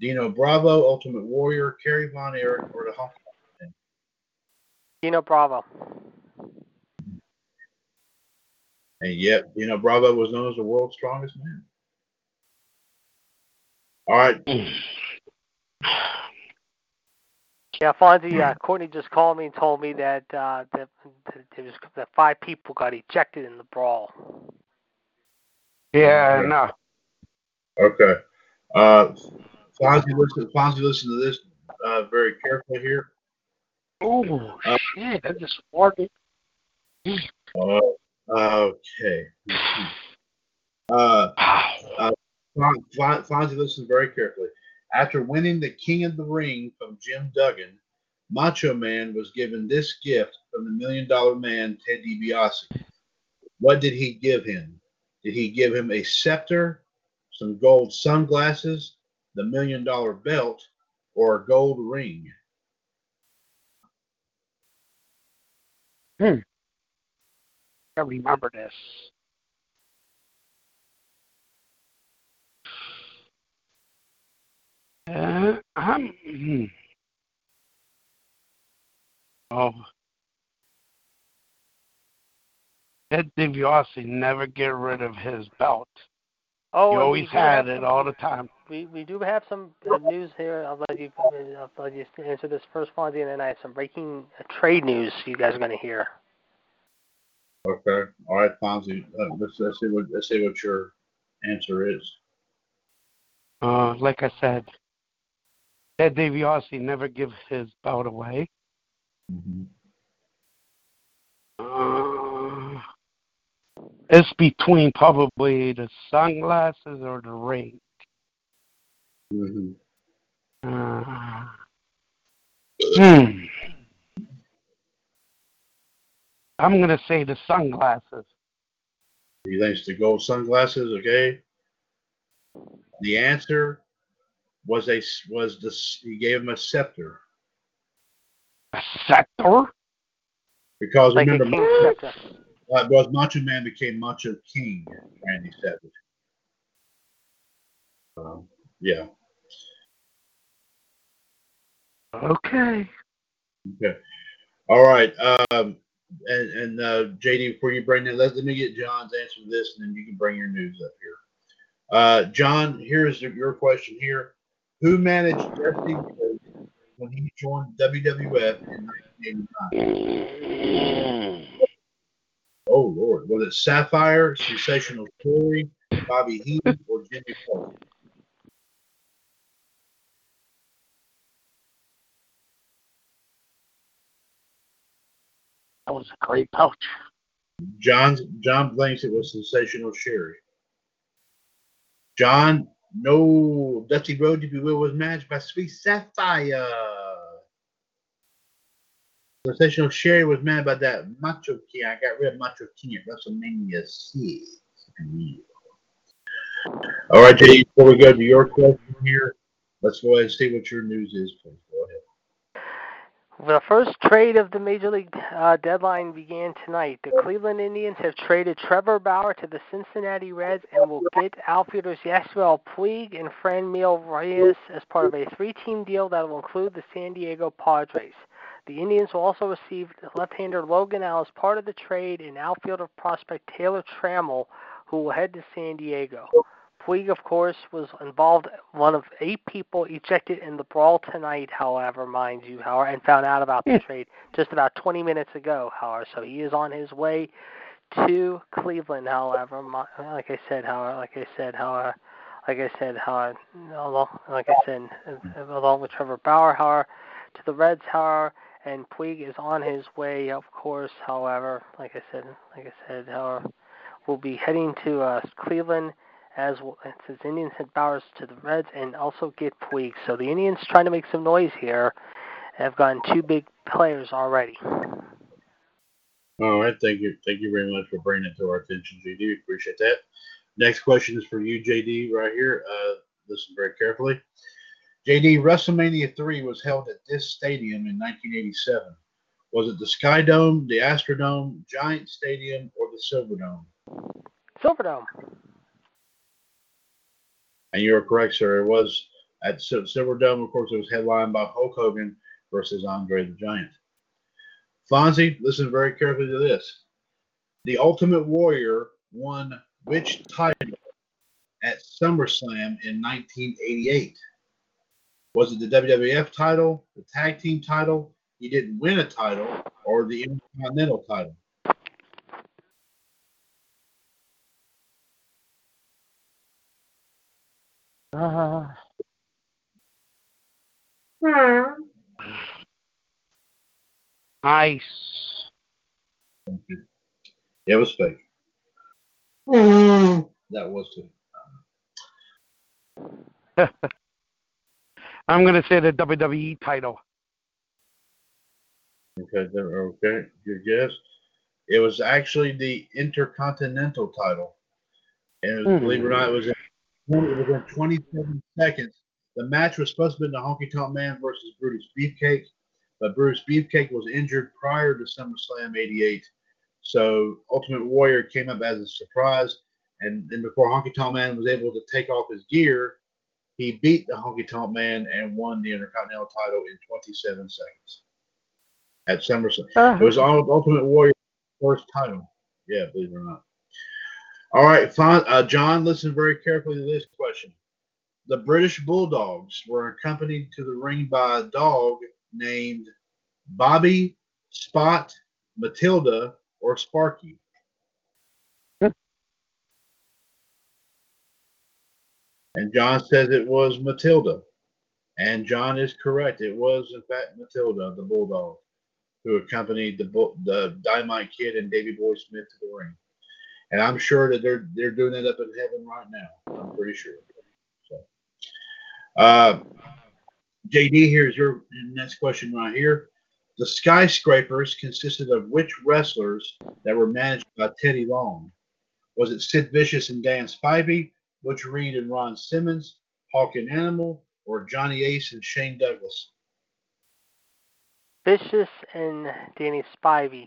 Dino Bravo, Ultimate Warrior, Kerry Von Erich, or the Honky Tonk Man. Dino Bravo. And yet, Dino Bravo was known as the world's strongest man. All right. Yeah, Fonzie, uh, Courtney just called me and told me that uh, that, that, there was, that five people got ejected in the brawl. Yeah, no. Okay. Uh, Fonzie, listen, Fonzie, listen to this uh, very carefully here. Oh, Uh, shit. I just farted. Uh, okay. Uh, uh, Fon- Fon- Fonzie listen very carefully. After winning the King of the Ring from Jim Duggan, Macho Man was given this gift from the Million Dollar Man, Ted DiBiase. What did he give him? Did he give him a scepter, some gold sunglasses, the Million Dollar Belt, or a gold ring? Hmm. I remember this. Uh, I'm. hmm. Oh. Ted DiBiase never get rid of his belt. Oh, he always had it some- all the time. We we do have some uh, news here. I'll let you I'll let you answer this first, Fonzie, and then I have some breaking uh, trade news you guys are going to hear. Okay. All right, Fonzie. Uh, let's, let's see what let's see what your answer is. Uh, like I said, Ted DiBiase never gives his belt away. Uh, it's between probably the sunglasses or the ring. Mm-hmm. Uh, hmm. I'm gonna say the sunglasses. He thinks the gold sunglasses. Okay. The answer was a was the he gave him a scepter A scepter? because Like remember scepter. uh, was Macho Man became Macho King Randy Savage. Um, yeah. Okay. Okay. All right. Um, and and uh, JD, before you bring that, let, let me get John's answer to this, and then you can bring your news up here. Uh, John, here's your question here. Who managed Rhodes when he joined WWF in 1989? Oh Lord, was it Sapphire, Sensational Sherri, Bobby Heenan, or Jimmy Hart? That was a great pouch. John's John thinks it was Sensational Sherri. John, no, Dusty Rhodes, if you will, was managed by Sweet Sapphire. Sensational Sherri was managed by that Macho King. I got rid of Macho King at WrestleMania 6. All right, JD, before we go to your question here, let's go ahead and see what your news is, please. The first trade of the Major League uh, deadline began tonight. The Cleveland Indians have traded Trevor Bauer to the Cincinnati Reds and will get outfielders Yasiel Puig and Franmil Reyes as part of a three-team deal that will include the San Diego Padres. The Indians will also receive left-hander Logan Allen as part of the trade and outfielder prospect Taylor Trammell, who will head to San Diego. Puig, of course, was involved, one of eight people ejected in the brawl tonight, however, mind you, however, and found out about the trade just about 20 minutes ago, however. So he is on his way to Cleveland, however. My, like I said, however, like I said, however, like I said, however, along, like I said, along with Trevor Bauer, however, to the Reds, however, and Puig is on his way, of course, however, like I said, like I said, however, will be heading to uh, Cleveland as well, since Indians sent Bowers to the Reds and also get Puig. So the Indians trying to make some noise here have gotten two big players already. All right, thank you, thank you very much for bringing it to our attention, JD. Appreciate that. Next question is for you, JD, right here. Uh, listen very carefully. JD, WrestleMania three was held at this stadium in 1987. Was it the Sky Dome, the Astrodome, Giant Stadium, or the Silverdome? Silverdome. And you're correct, sir. It was at Sil- Silverdome. Of course, it was headlined by Hulk Hogan versus Andre the Giant. Fonzie, listen very carefully to this. The Ultimate Warrior won which title at SummerSlam in 1988? Was it the WWF title, the tag team title, he didn't win a title, or the Intercontinental title? Ah. Hmm. Uh, nice. It was fake. Hmm. That was fake. I'm going to say the WWE title. Okay, okay, good guess. It was actually the Intercontinental title, and it was, believe it or not, it was in, it was in 27 seconds. The match was supposed to be the Honky Tonk Man versus Brutus Beefcake, but Brutus Beefcake was injured prior to SummerSlam '88, so Ultimate Warrior came up as a surprise, and then before Honky Tonk Man was able to take off his gear, he beat the Honky Tonk Man and won the Intercontinental title in 27 seconds at SummerSlam. Uh-huh. It was all Ultimate Warrior's first title. Yeah, believe it or not. All right. Uh, John, listen very carefully to this question. The British Bulldogs were accompanied to the ring by a dog named Bobby, Spot, Matilda, or Sparky. And John says it was Matilda. And John is correct. It was, in fact, Matilda, the Bulldog, who accompanied the, the Dynamite Kid and Davy Boy Smith to the ring. And I'm sure that they're they're doing that up in heaven right now. I'm pretty sure. So, uh, JD, here's your next question right here. The skyscrapers consisted of which wrestlers that were managed by Teddy Long? Was it Sid Vicious and Dan Spivey, Butch Reed and Ron Simmons, Hawk and Animal, or Johnny Ace and Shane Douglas? Vicious and Danny Spivey.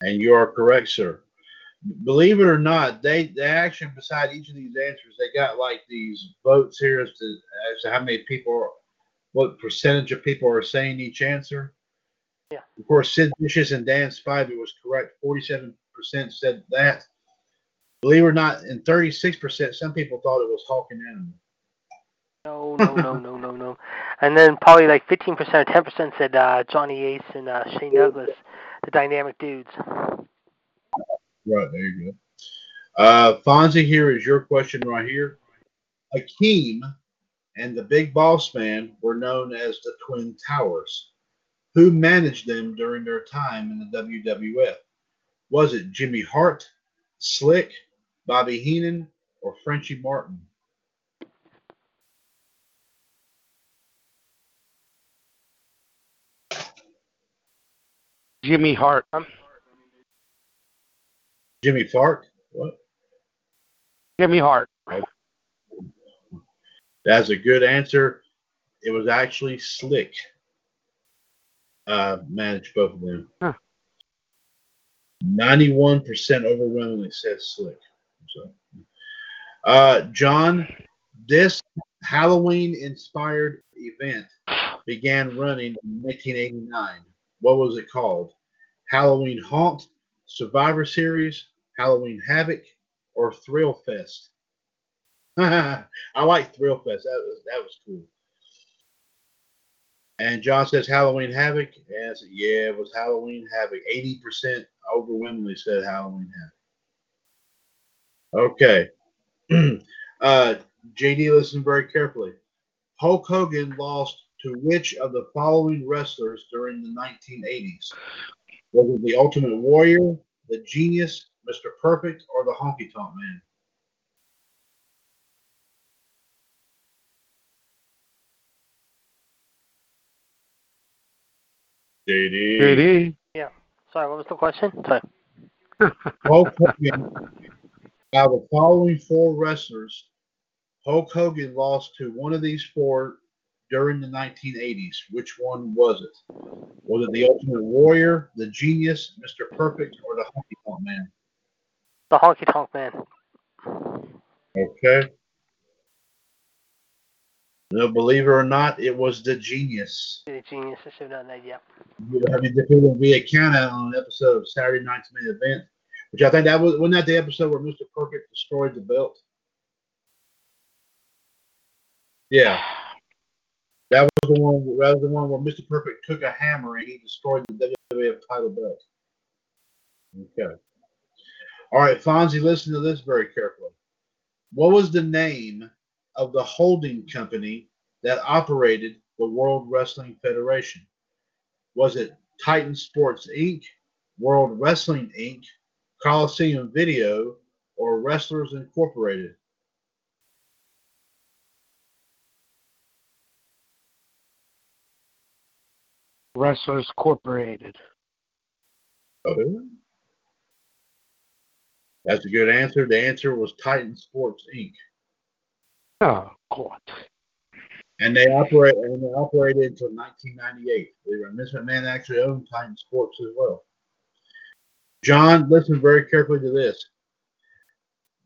And you are correct, sir. Believe it or not, they, they actually beside each of these answers, they got like these votes here as to as to how many people, what percentage of people are saying each answer. Yeah. Of course, Sid Vicious and Dan Spivey was correct. Forty-seven percent said that. Believe it or not, in thirty-six percent, some people thought it was Hawk and Animal. No, no, no, no, no, no. And then probably like 15% or 10% said uh, Johnny Ace and uh, Shane Douglas, the dynamic dudes. Right, there you go. Uh, Fonzie, here is your question right here. Akeem and the Big Boss Man were known as the Twin Towers. Who managed them during their time in the WWF? Was it Jimmy Hart, Slick, Bobby Heenan, or Frenchy Martin? Jimmy Hart. Jimmy Fark? What? Jimmy Hart. That's a good answer. It was actually Slick. Uh, managed both of them. Huh. 91% overwhelmingly said Slick. So, uh, John, this Halloween inspired event began running in 1989. What was it called? Halloween Haunt, Survivor Series, Halloween Havoc, or Thrill Fest? I like Thrill Fest. That was that was cool. And John says Halloween Havoc. And said, yeah, it was Halloween Havoc. 80% overwhelmingly said Halloween Havoc. Okay. uh, JD, listen very carefully. Hulk Hogan lost to which of the following wrestlers during the 1980s? Was it the Ultimate Warrior, the Genius, Mr. Perfect, or the Honky Tonk Man? JD. JD. Yeah. Sorry, what was the question? Sorry. Hulk Hogan. Out of the following four wrestlers, Hulk Hogan lost to one of these four during the 1980s. Which one was it? Was it the Ultimate Warrior, the Genius, Mr. Perfect, or the Honky Tonk Man? The Honky Tonk Man. Okay. No, believe it or not, it was the Genius. The genius. I should have done that. Yep. I mean, there will be a count out on an episode of Saturday Night's Main Event, which I think that was wasn't that the episode where Mr. Perfect destroyed the belt. Yeah, the one. That was the one where Mr. Perfect took a hammer and he destroyed the WWF title belt. Okay. All right, Fonzie, listen to this very carefully. What was the name of the holding company that operated the World Wrestling Federation? Was it Titan Sports Inc., World Wrestling Inc., Coliseum Video, or Wrestlers Incorporated? Wrestlers Incorporated. Oh. That's a good answer. The answer was Titan Sports Inc. Oh God. And they operate and they operated until 1998. Believe it, Vince McMahon actually owned Titan Sports as well. John, listen very carefully to this.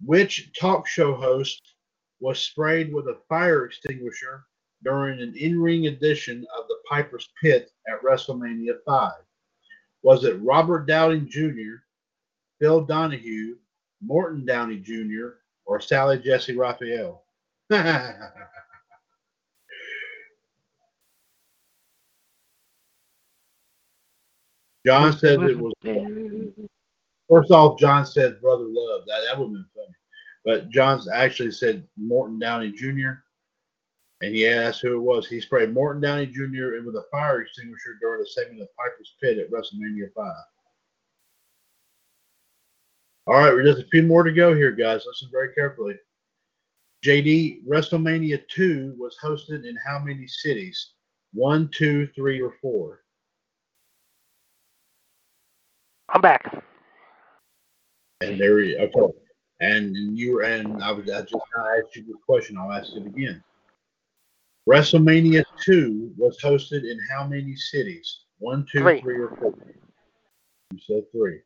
Which talk show host was sprayed with a fire extinguisher during an in-ring edition of the Piper's Pit at WrestleMania 5? Was it Robert Downey Jr., Phil Donahue, Morton Downey Jr., or Sally Jessy Raphael? John says it was. First off, John said Brother Love. That that would have been funny. But John's actually said Morton Downey Jr. And he asked who it was. He sprayed Morton Downey Jr. in with a fire extinguisher during a segment of Piper's Pit at WrestleMania 5. All right, we're just a few more to go here, guys. Listen very carefully. JD, WrestleMania 2 was hosted in how many cities? One, two, three, or four? I'm back. And there we okay. And you were, and I was I just I asked you the question. I'll ask it again. WrestleMania two was hosted in how many cities? One, two, Three. three, or four? You said three.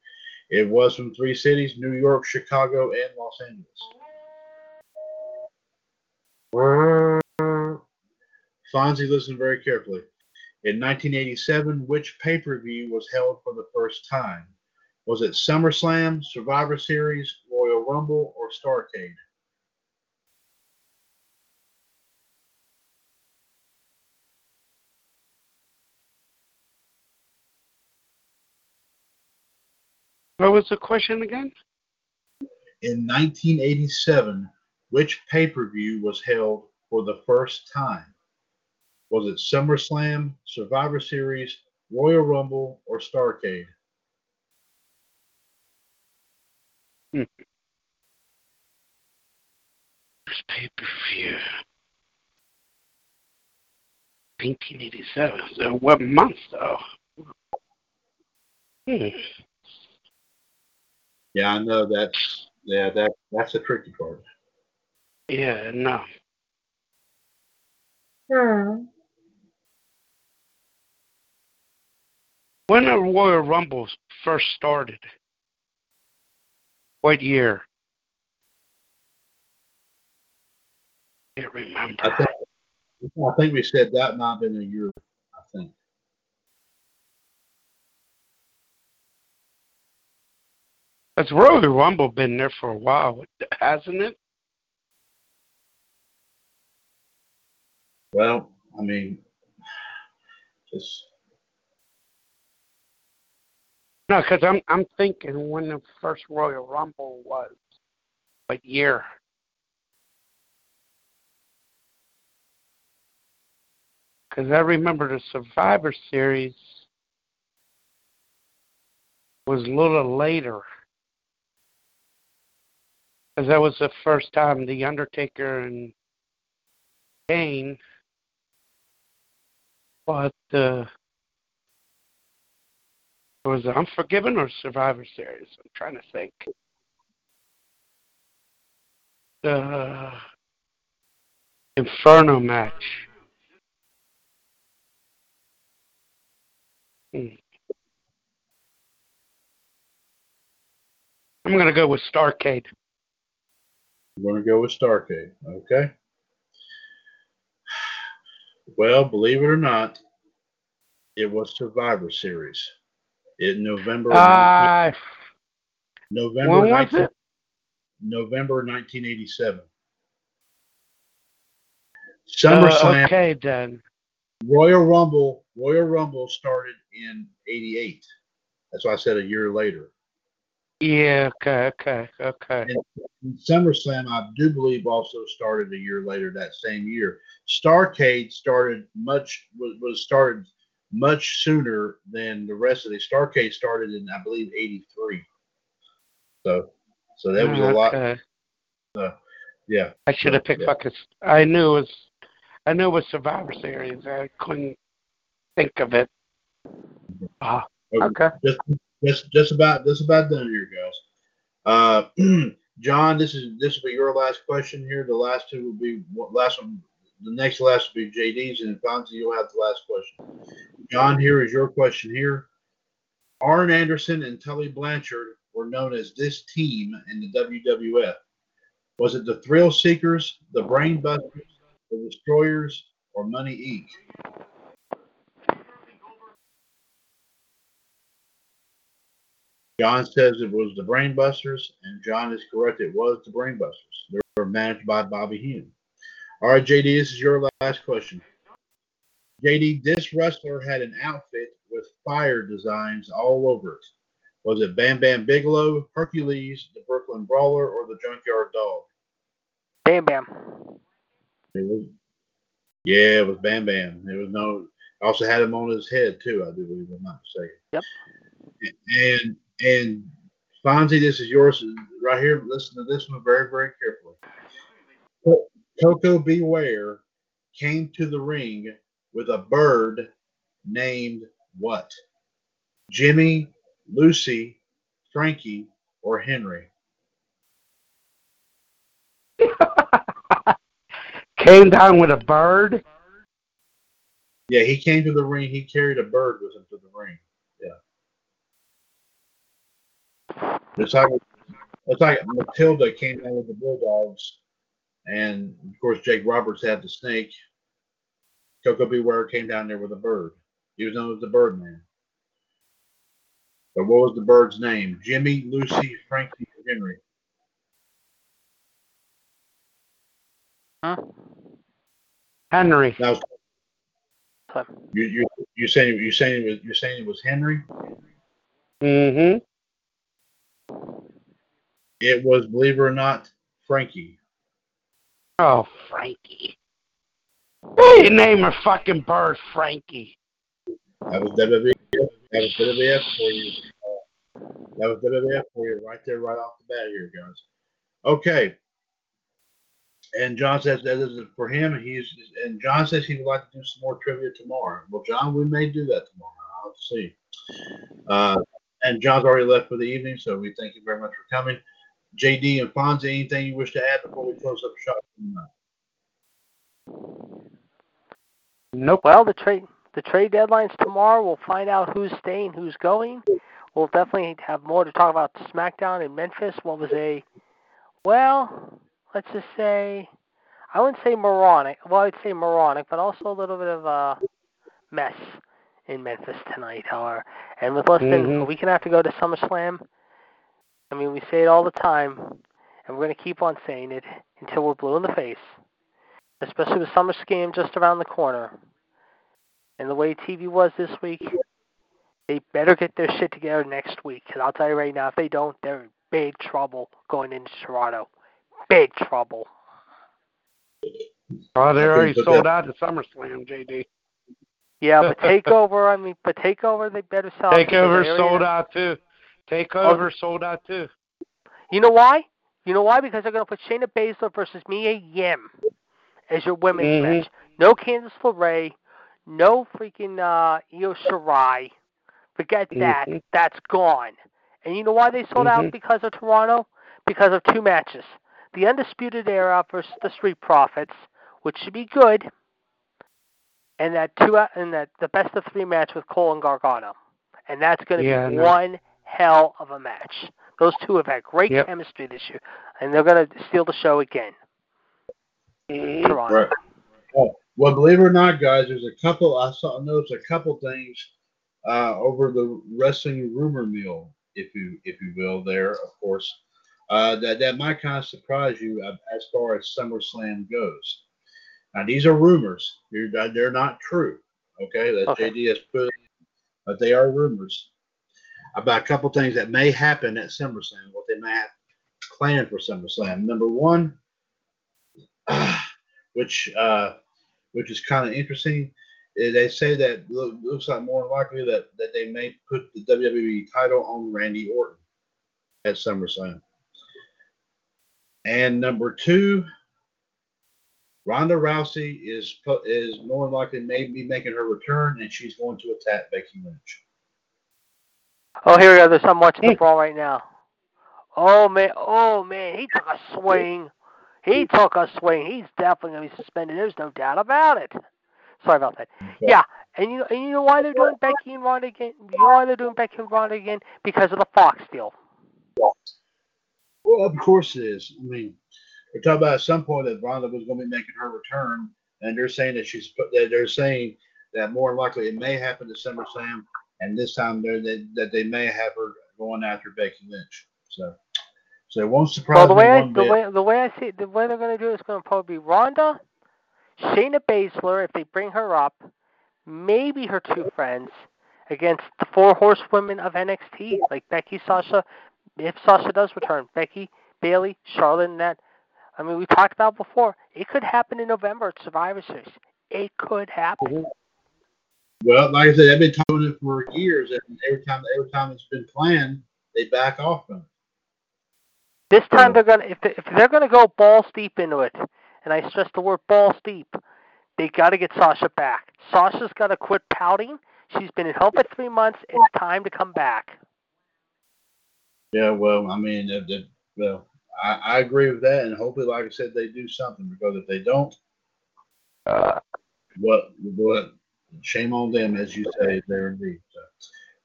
It was from three cities: New York, Chicago, and Los Angeles. Fonzie, listen very carefully. In 1987, which pay per view was held for the first time? Was it SummerSlam, Survivor Series, Royal Rumble, or Starcade? What was the question again? In 1987, which pay per view was held for the first time? Was it SummerSlam, Survivor Series, Royal Rumble, or Starcade? First pay per view. 1987. So what month though? Hmm. Yeah, I know that's yeah that that's the tricky part. Yeah, no. Hmm. When the Royal Rumbles first started? What year? Can't remember. I think I think we said that might have been a year. I think. Has Royal Rumble been there for a while, hasn't it? Well, I mean, just No, because I'm I'm thinking when the first Royal Rumble was. What year? Because I remember the Survivor Series was a little later. Because that was the first time The Undertaker and Kane fought the. Was it Unforgiven or Survivor Series? I'm trying to think. The Inferno match. Hmm. I'm going to go with Starcade. We're gonna go with Starcade. Okay. Well, believe it or not, it was Survivor Series. In November. Uh, November. when was 19 it? November 1987. Uh, SummerSlam. okay, then. Royal Rumble. Royal Rumble started in '88. That's why I said a year later. Yeah, okay, okay, okay. And SummerSlam, I do believe, also started a year later that same year. Starcade started much was, was started much sooner than the rest of the Starcade started in I believe '83. So So that was a lot. Okay. Uh, yeah. I should have picked Yeah. fucking. I knew it was. I knew it was Survivor Series. I couldn't think of it. Ah, okay. Just, just, just about, just about done here, guys. Uh, John, this is this will be your last question here. The last two will be last one. The next last will be JD's, and Fonzie, you'll have the last question. John, here is your question here. Arn Anderson and Tully Blanchard were known as this team in the WWF. Was it the Thrill Seekers, the Brain Busters, the Destroyers, or Money Inc.? John says it was the Brainbusters, and John is correct. It was the Brainbusters. They were managed by Bobby Heenan. All right, JD, this is your last question. JD, this wrestler had an outfit with fire designs all over it. Was it Bam Bam Bigelow, Hercules, the Brooklyn Brawler, or the Junkyard Dog? Bam Bam. It was, yeah, it was Bam Bam. There was no. Also had him on his head too. I do believe. I'm not mistaken. Yep. And and Fonzie, this is yours right here. Listen to this one very very carefully. Koko B. Ware came to the ring with a bird named what? Jimmy, Lucy, Frankie, or Henry? Came down with a bird. Yeah, he came to the ring. He carried a bird with him to the ring. Yeah. It's like it's like Matilda came down with the Bulldogs, and of course Jake Roberts had the snake. Koko B. Ware came down there with a bird. He was known as the Birdman. But what was the bird's name? Jimmy, Lucy, Frankie, or Henry? Huh? Henry. Now, you you you saying you saying it was you saying it was Henry? Mm-hmm. It was, believe it or not, Frankie. Oh, Frankie. Hey, name a fucking bird Frankie. That was WWF. That was WWF for you. That was WWF for you right there, right off the bat here, guys. Okay. And John says that is for him. He's and John says he would like to do some more trivia tomorrow. Well, John, we may do that tomorrow. I'll see. Uh, and John's already left for the evening, so we thank you very much for coming. JD and Fonzie, anything you wish to add before we close up shop? Nope. Well, the trade the trade deadline's tomorrow. We'll find out who's staying, who's going. We'll definitely have more to talk about SmackDown in Memphis. What was a well, let's just say I wouldn't say moronic. Well, I'd say moronic, but also a little bit of a mess in Memphis tonight. However, and with less than a Mhm. week and a half to go to SummerSlam, I mean, we say it all the time, and we're going to keep on saying it until we're blue in the face. Especially with SummerSlam just around the corner. And the way TV was this week, they better get their shit together next week. Because I'll tell you right now, if they don't, they're in big trouble going into Toronto. Big trouble. Oh, they're already sold out to SummerSlam, JD. Yeah, but Takeover, I mean, but Takeover, they better sell. out Takeover sold out too. Takeover sold out too. You know why? You know why? Because they're going to put Shayna Baszler versus Mia Yim as your women's Mhm. match. No Candice LeRae, no freaking uh, Io Shirai. Forget that. Mhm. That's gone. And you know why they sold out Mhm. because of Toronto? Because of two matches. The Undisputed Era versus the Street Profits, which should be good, and that two and that the best of three match with Cole and Gargano. And that's going to Yeah, be no. one hell of a match. Those two have had great Yep. chemistry this year, and they're going to steal the show again. Toronto. Right. Oh, well, believe it or not, guys, there's a couple. I saw noticed a couple things uh, over the wrestling rumor mill, if you if you will. There, of course, uh, that that might kind of surprise you uh, as far as SummerSlam goes. Now, these are rumors. They're, they're not true. Okay, that Okay. JD has put, but they are rumors about a couple things that may happen at SummerSlam. What they may have planned for SummerSlam. Number one, which uh, which is kind of interesting. They say that lo- looks like more likely that, that they may put the WWE title on Randy Orton at SummerSlam. And number two, Ronda Rousey is is more than likely may be making her return, and she's going to attack Becky Lynch. Oh, here we go. There's some watching the brawl right now. Oh man, oh man, he took a swing. He took a swing. He's definitely gonna be suspended. There's no doubt about it. Sorry about that. Yeah, and you and you know why they're doing Becky and Ronda again? You know why they're doing Becky and Ronda again? Because of the Fox deal. Well, of course it is. I mean, we're talking about at some point that Ronda was going to be making her return, and they're saying that she's that they're saying that more likely it may happen to SummerSlam, and this time they're that, that they may have her going after Becky Lynch. So, so it won't surprise Well, the way I, the bit. way the way I see it, the way they're gonna do it is gonna probably be Ronda, Shayna Baszler if they bring her up, maybe her two friends against the four horsewomen of NXT like Becky, Sasha. If Sasha does return, Becky, Bayley, Charlotte, and that. I mean, we talked about before. It could happen in November at Survivor Series. It could happen. Mhm. Well, like I said, they've been talking it for years, and every time every time it's been planned, they back off from it. This time they're gonna if they, if they're gonna go balls deep into it, and I stress the word balls deep, they got to get Sasha back. Sasha's got to quit pouting. She's been in home for three months. It's time to come back. Yeah, well, I mean, if, well, I, I agree with that, and hopefully, like I said, they do something because if they don't, uh, what what shame on them, as you say, there indeed. So,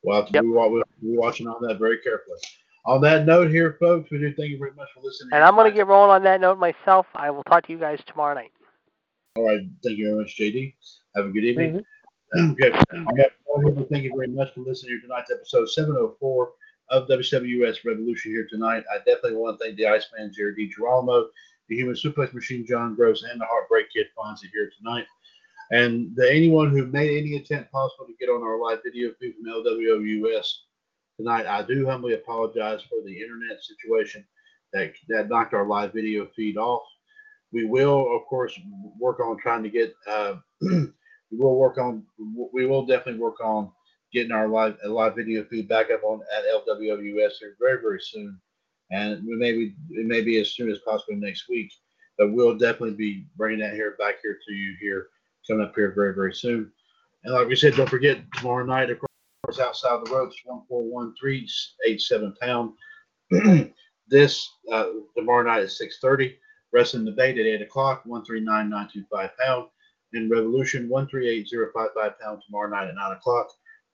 we'll have to be, we'll be watching on that very carefully. On that note, here, folks, we do thank you very much for listening. And I'm gonna get rolling on that note myself. I will talk to you guys tomorrow night. All right, thank you very much, JD. Have a good evening. Okay, on that note, thank you very much for listening to tonight's episode 704 of WWS Revolution here tonight. I definitely want to thank the Iceman, Jared D. Girolamo, the Human Suplex Machine, John Gross, and the Heartbreak Kid Fonzie here tonight. And the, anyone who made any attempt possible to get on our live video feed from LWOUS tonight, I do humbly apologize for the internet situation that, that knocked our live video feed off. We will, of course, work on trying to get. Uh, we will work on. We will definitely work on getting our live live video feed back up on at LWWS here very very soon, and we may be it may be as soon as possible next week. But we'll definitely be bringing that here back here to you here coming up here very very soon. And like we said, don't forget tomorrow night, of course, outside the ropes, one four one three eight seven pound. this uh, tomorrow night at six thirty. Wrestling debate at eight o'clock, one three nine nine two five pound. And Revolution one three eight zero five five pound tomorrow night at nine o'clock.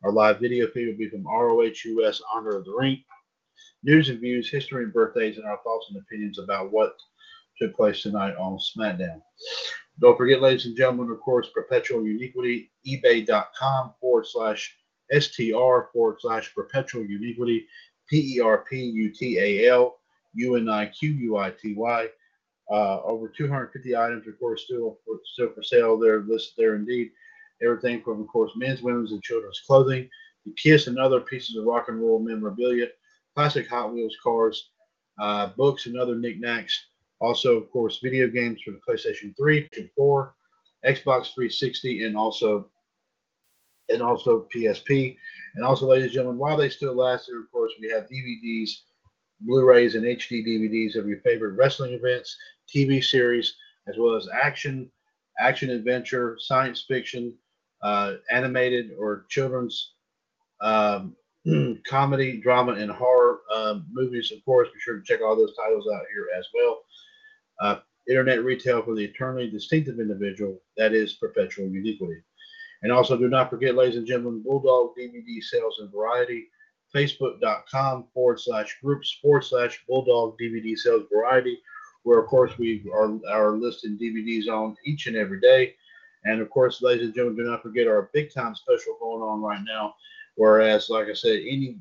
Our live video feed will be from ROH US Honor of the Ring. News and views, history and birthdays, and our thoughts and opinions about what took place tonight on SmackDown. Don't forget, ladies and gentlemen, of course, Perpetual Uniquity, ebay.com forward slash STR forward slash Perpetual Uniquity, P E R P U T A L U N I Q U I T Y. Uh, over 250 items, of course, still for, still for sale. They're listed there indeed. Everything from, of course, men's, women's, and children's clothing, the Kiss and other pieces of rock and roll memorabilia, classic Hot Wheels cars, uh, books and other knickknacks. Also, of course, video games for the PlayStation 3 and 4, Xbox 360, and also and also PSP. And also, ladies and gentlemen, while they still last, of course, we have DVDs, Blu-rays, and HD DVDs of your favorite wrestling events, TV series, as well as action, action adventure, science fiction, uh, animated or children's um, comedy, drama, and horror um, movies. Of course, be sure to check all those titles out here as well. Uh, internet retail for the eternally distinctive individual that is perpetual uniquity. And also, do not forget, ladies and gentlemen, Bulldog DVD sales and variety. Facebook.com forward slash groups forward slash Bulldog DVD sales variety, where of course we are, are listing DVDs on each and every day. And of course, ladies and gentlemen, do not forget our big time special going on right now. Whereas, like I said, any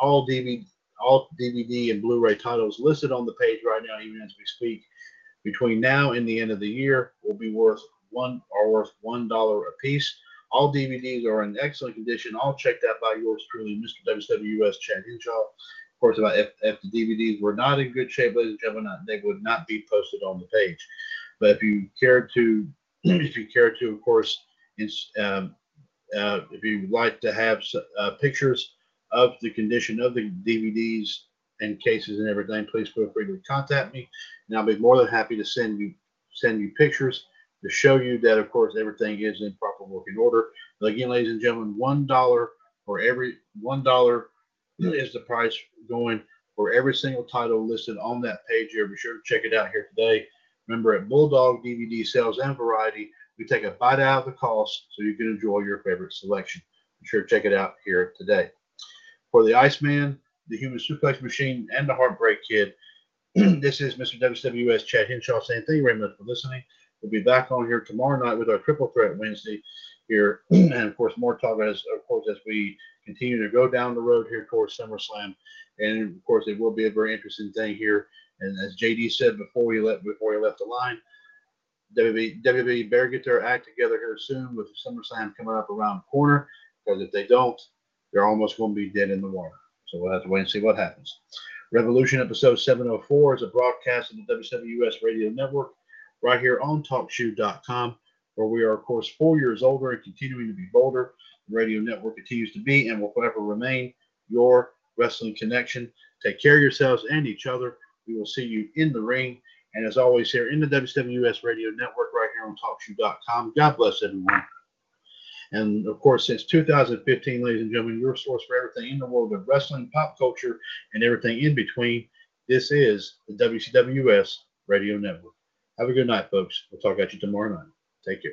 all DVD all DVD and Blu-ray titles listed on the page right now, even as we speak, between now and the end of the year, will be worth one are worth one dollar a piece. All DVDs are in excellent condition, all checked out by yours truly, Mr. WWS Chad Hinshaw. Of course, if, if the DVDs were not in good shape, ladies and gentlemen, they would not be posted on the page. But if you care to, if you care to, of course, um, uh, if you would like to have uh, pictures of the condition of the DVDs and cases and everything, please feel free to contact me, and I'll be more than happy to send you send you pictures to show you that, of course, everything is in proper working order. But again, ladies and gentlemen, one dollar for every one dollar is the price going for every single title listed on that page here. Be sure to check it out here today. Remember, at Bulldog DVD Sales and Variety, we take a bite out of the cost so you can enjoy your favorite selection. Be sure to check it out here today. For the Iceman, the Human Suplex Machine, and the Heartbreak Kid, this is Mr. WWS Chad Henshaw saying thank you very much for listening. We'll be back on here tomorrow night with our Triple Threat Wednesday here, and of course more talk as of course as we continue to go down the road here towards SummerSlam, and of course it will be a very interesting thing here. And as JD said before we left before he left the line, WWE, WWE better get their act together here soon with SummerSlam coming up around the corner. Because if they don't, they're almost going to be dead in the water. So we'll have to wait and see what happens. Revolution episode 704 is a broadcast of the WWS Radio Network right here on TalkShoe.com, where we are, of course, four years older and continuing to be bolder. The radio network continues to be and will forever remain your wrestling connection. Take care of yourselves and each other. We will see you in the ring. And as always, here in the WWS Radio Network, right here on TalkShoe.com. God bless everyone. And of course, since 2015, ladies and gentlemen, your source for everything in the world of wrestling, pop culture, and everything in between. This is the WCWUS Radio Network. Have a good night, folks. We'll talk at you tomorrow night. Take care.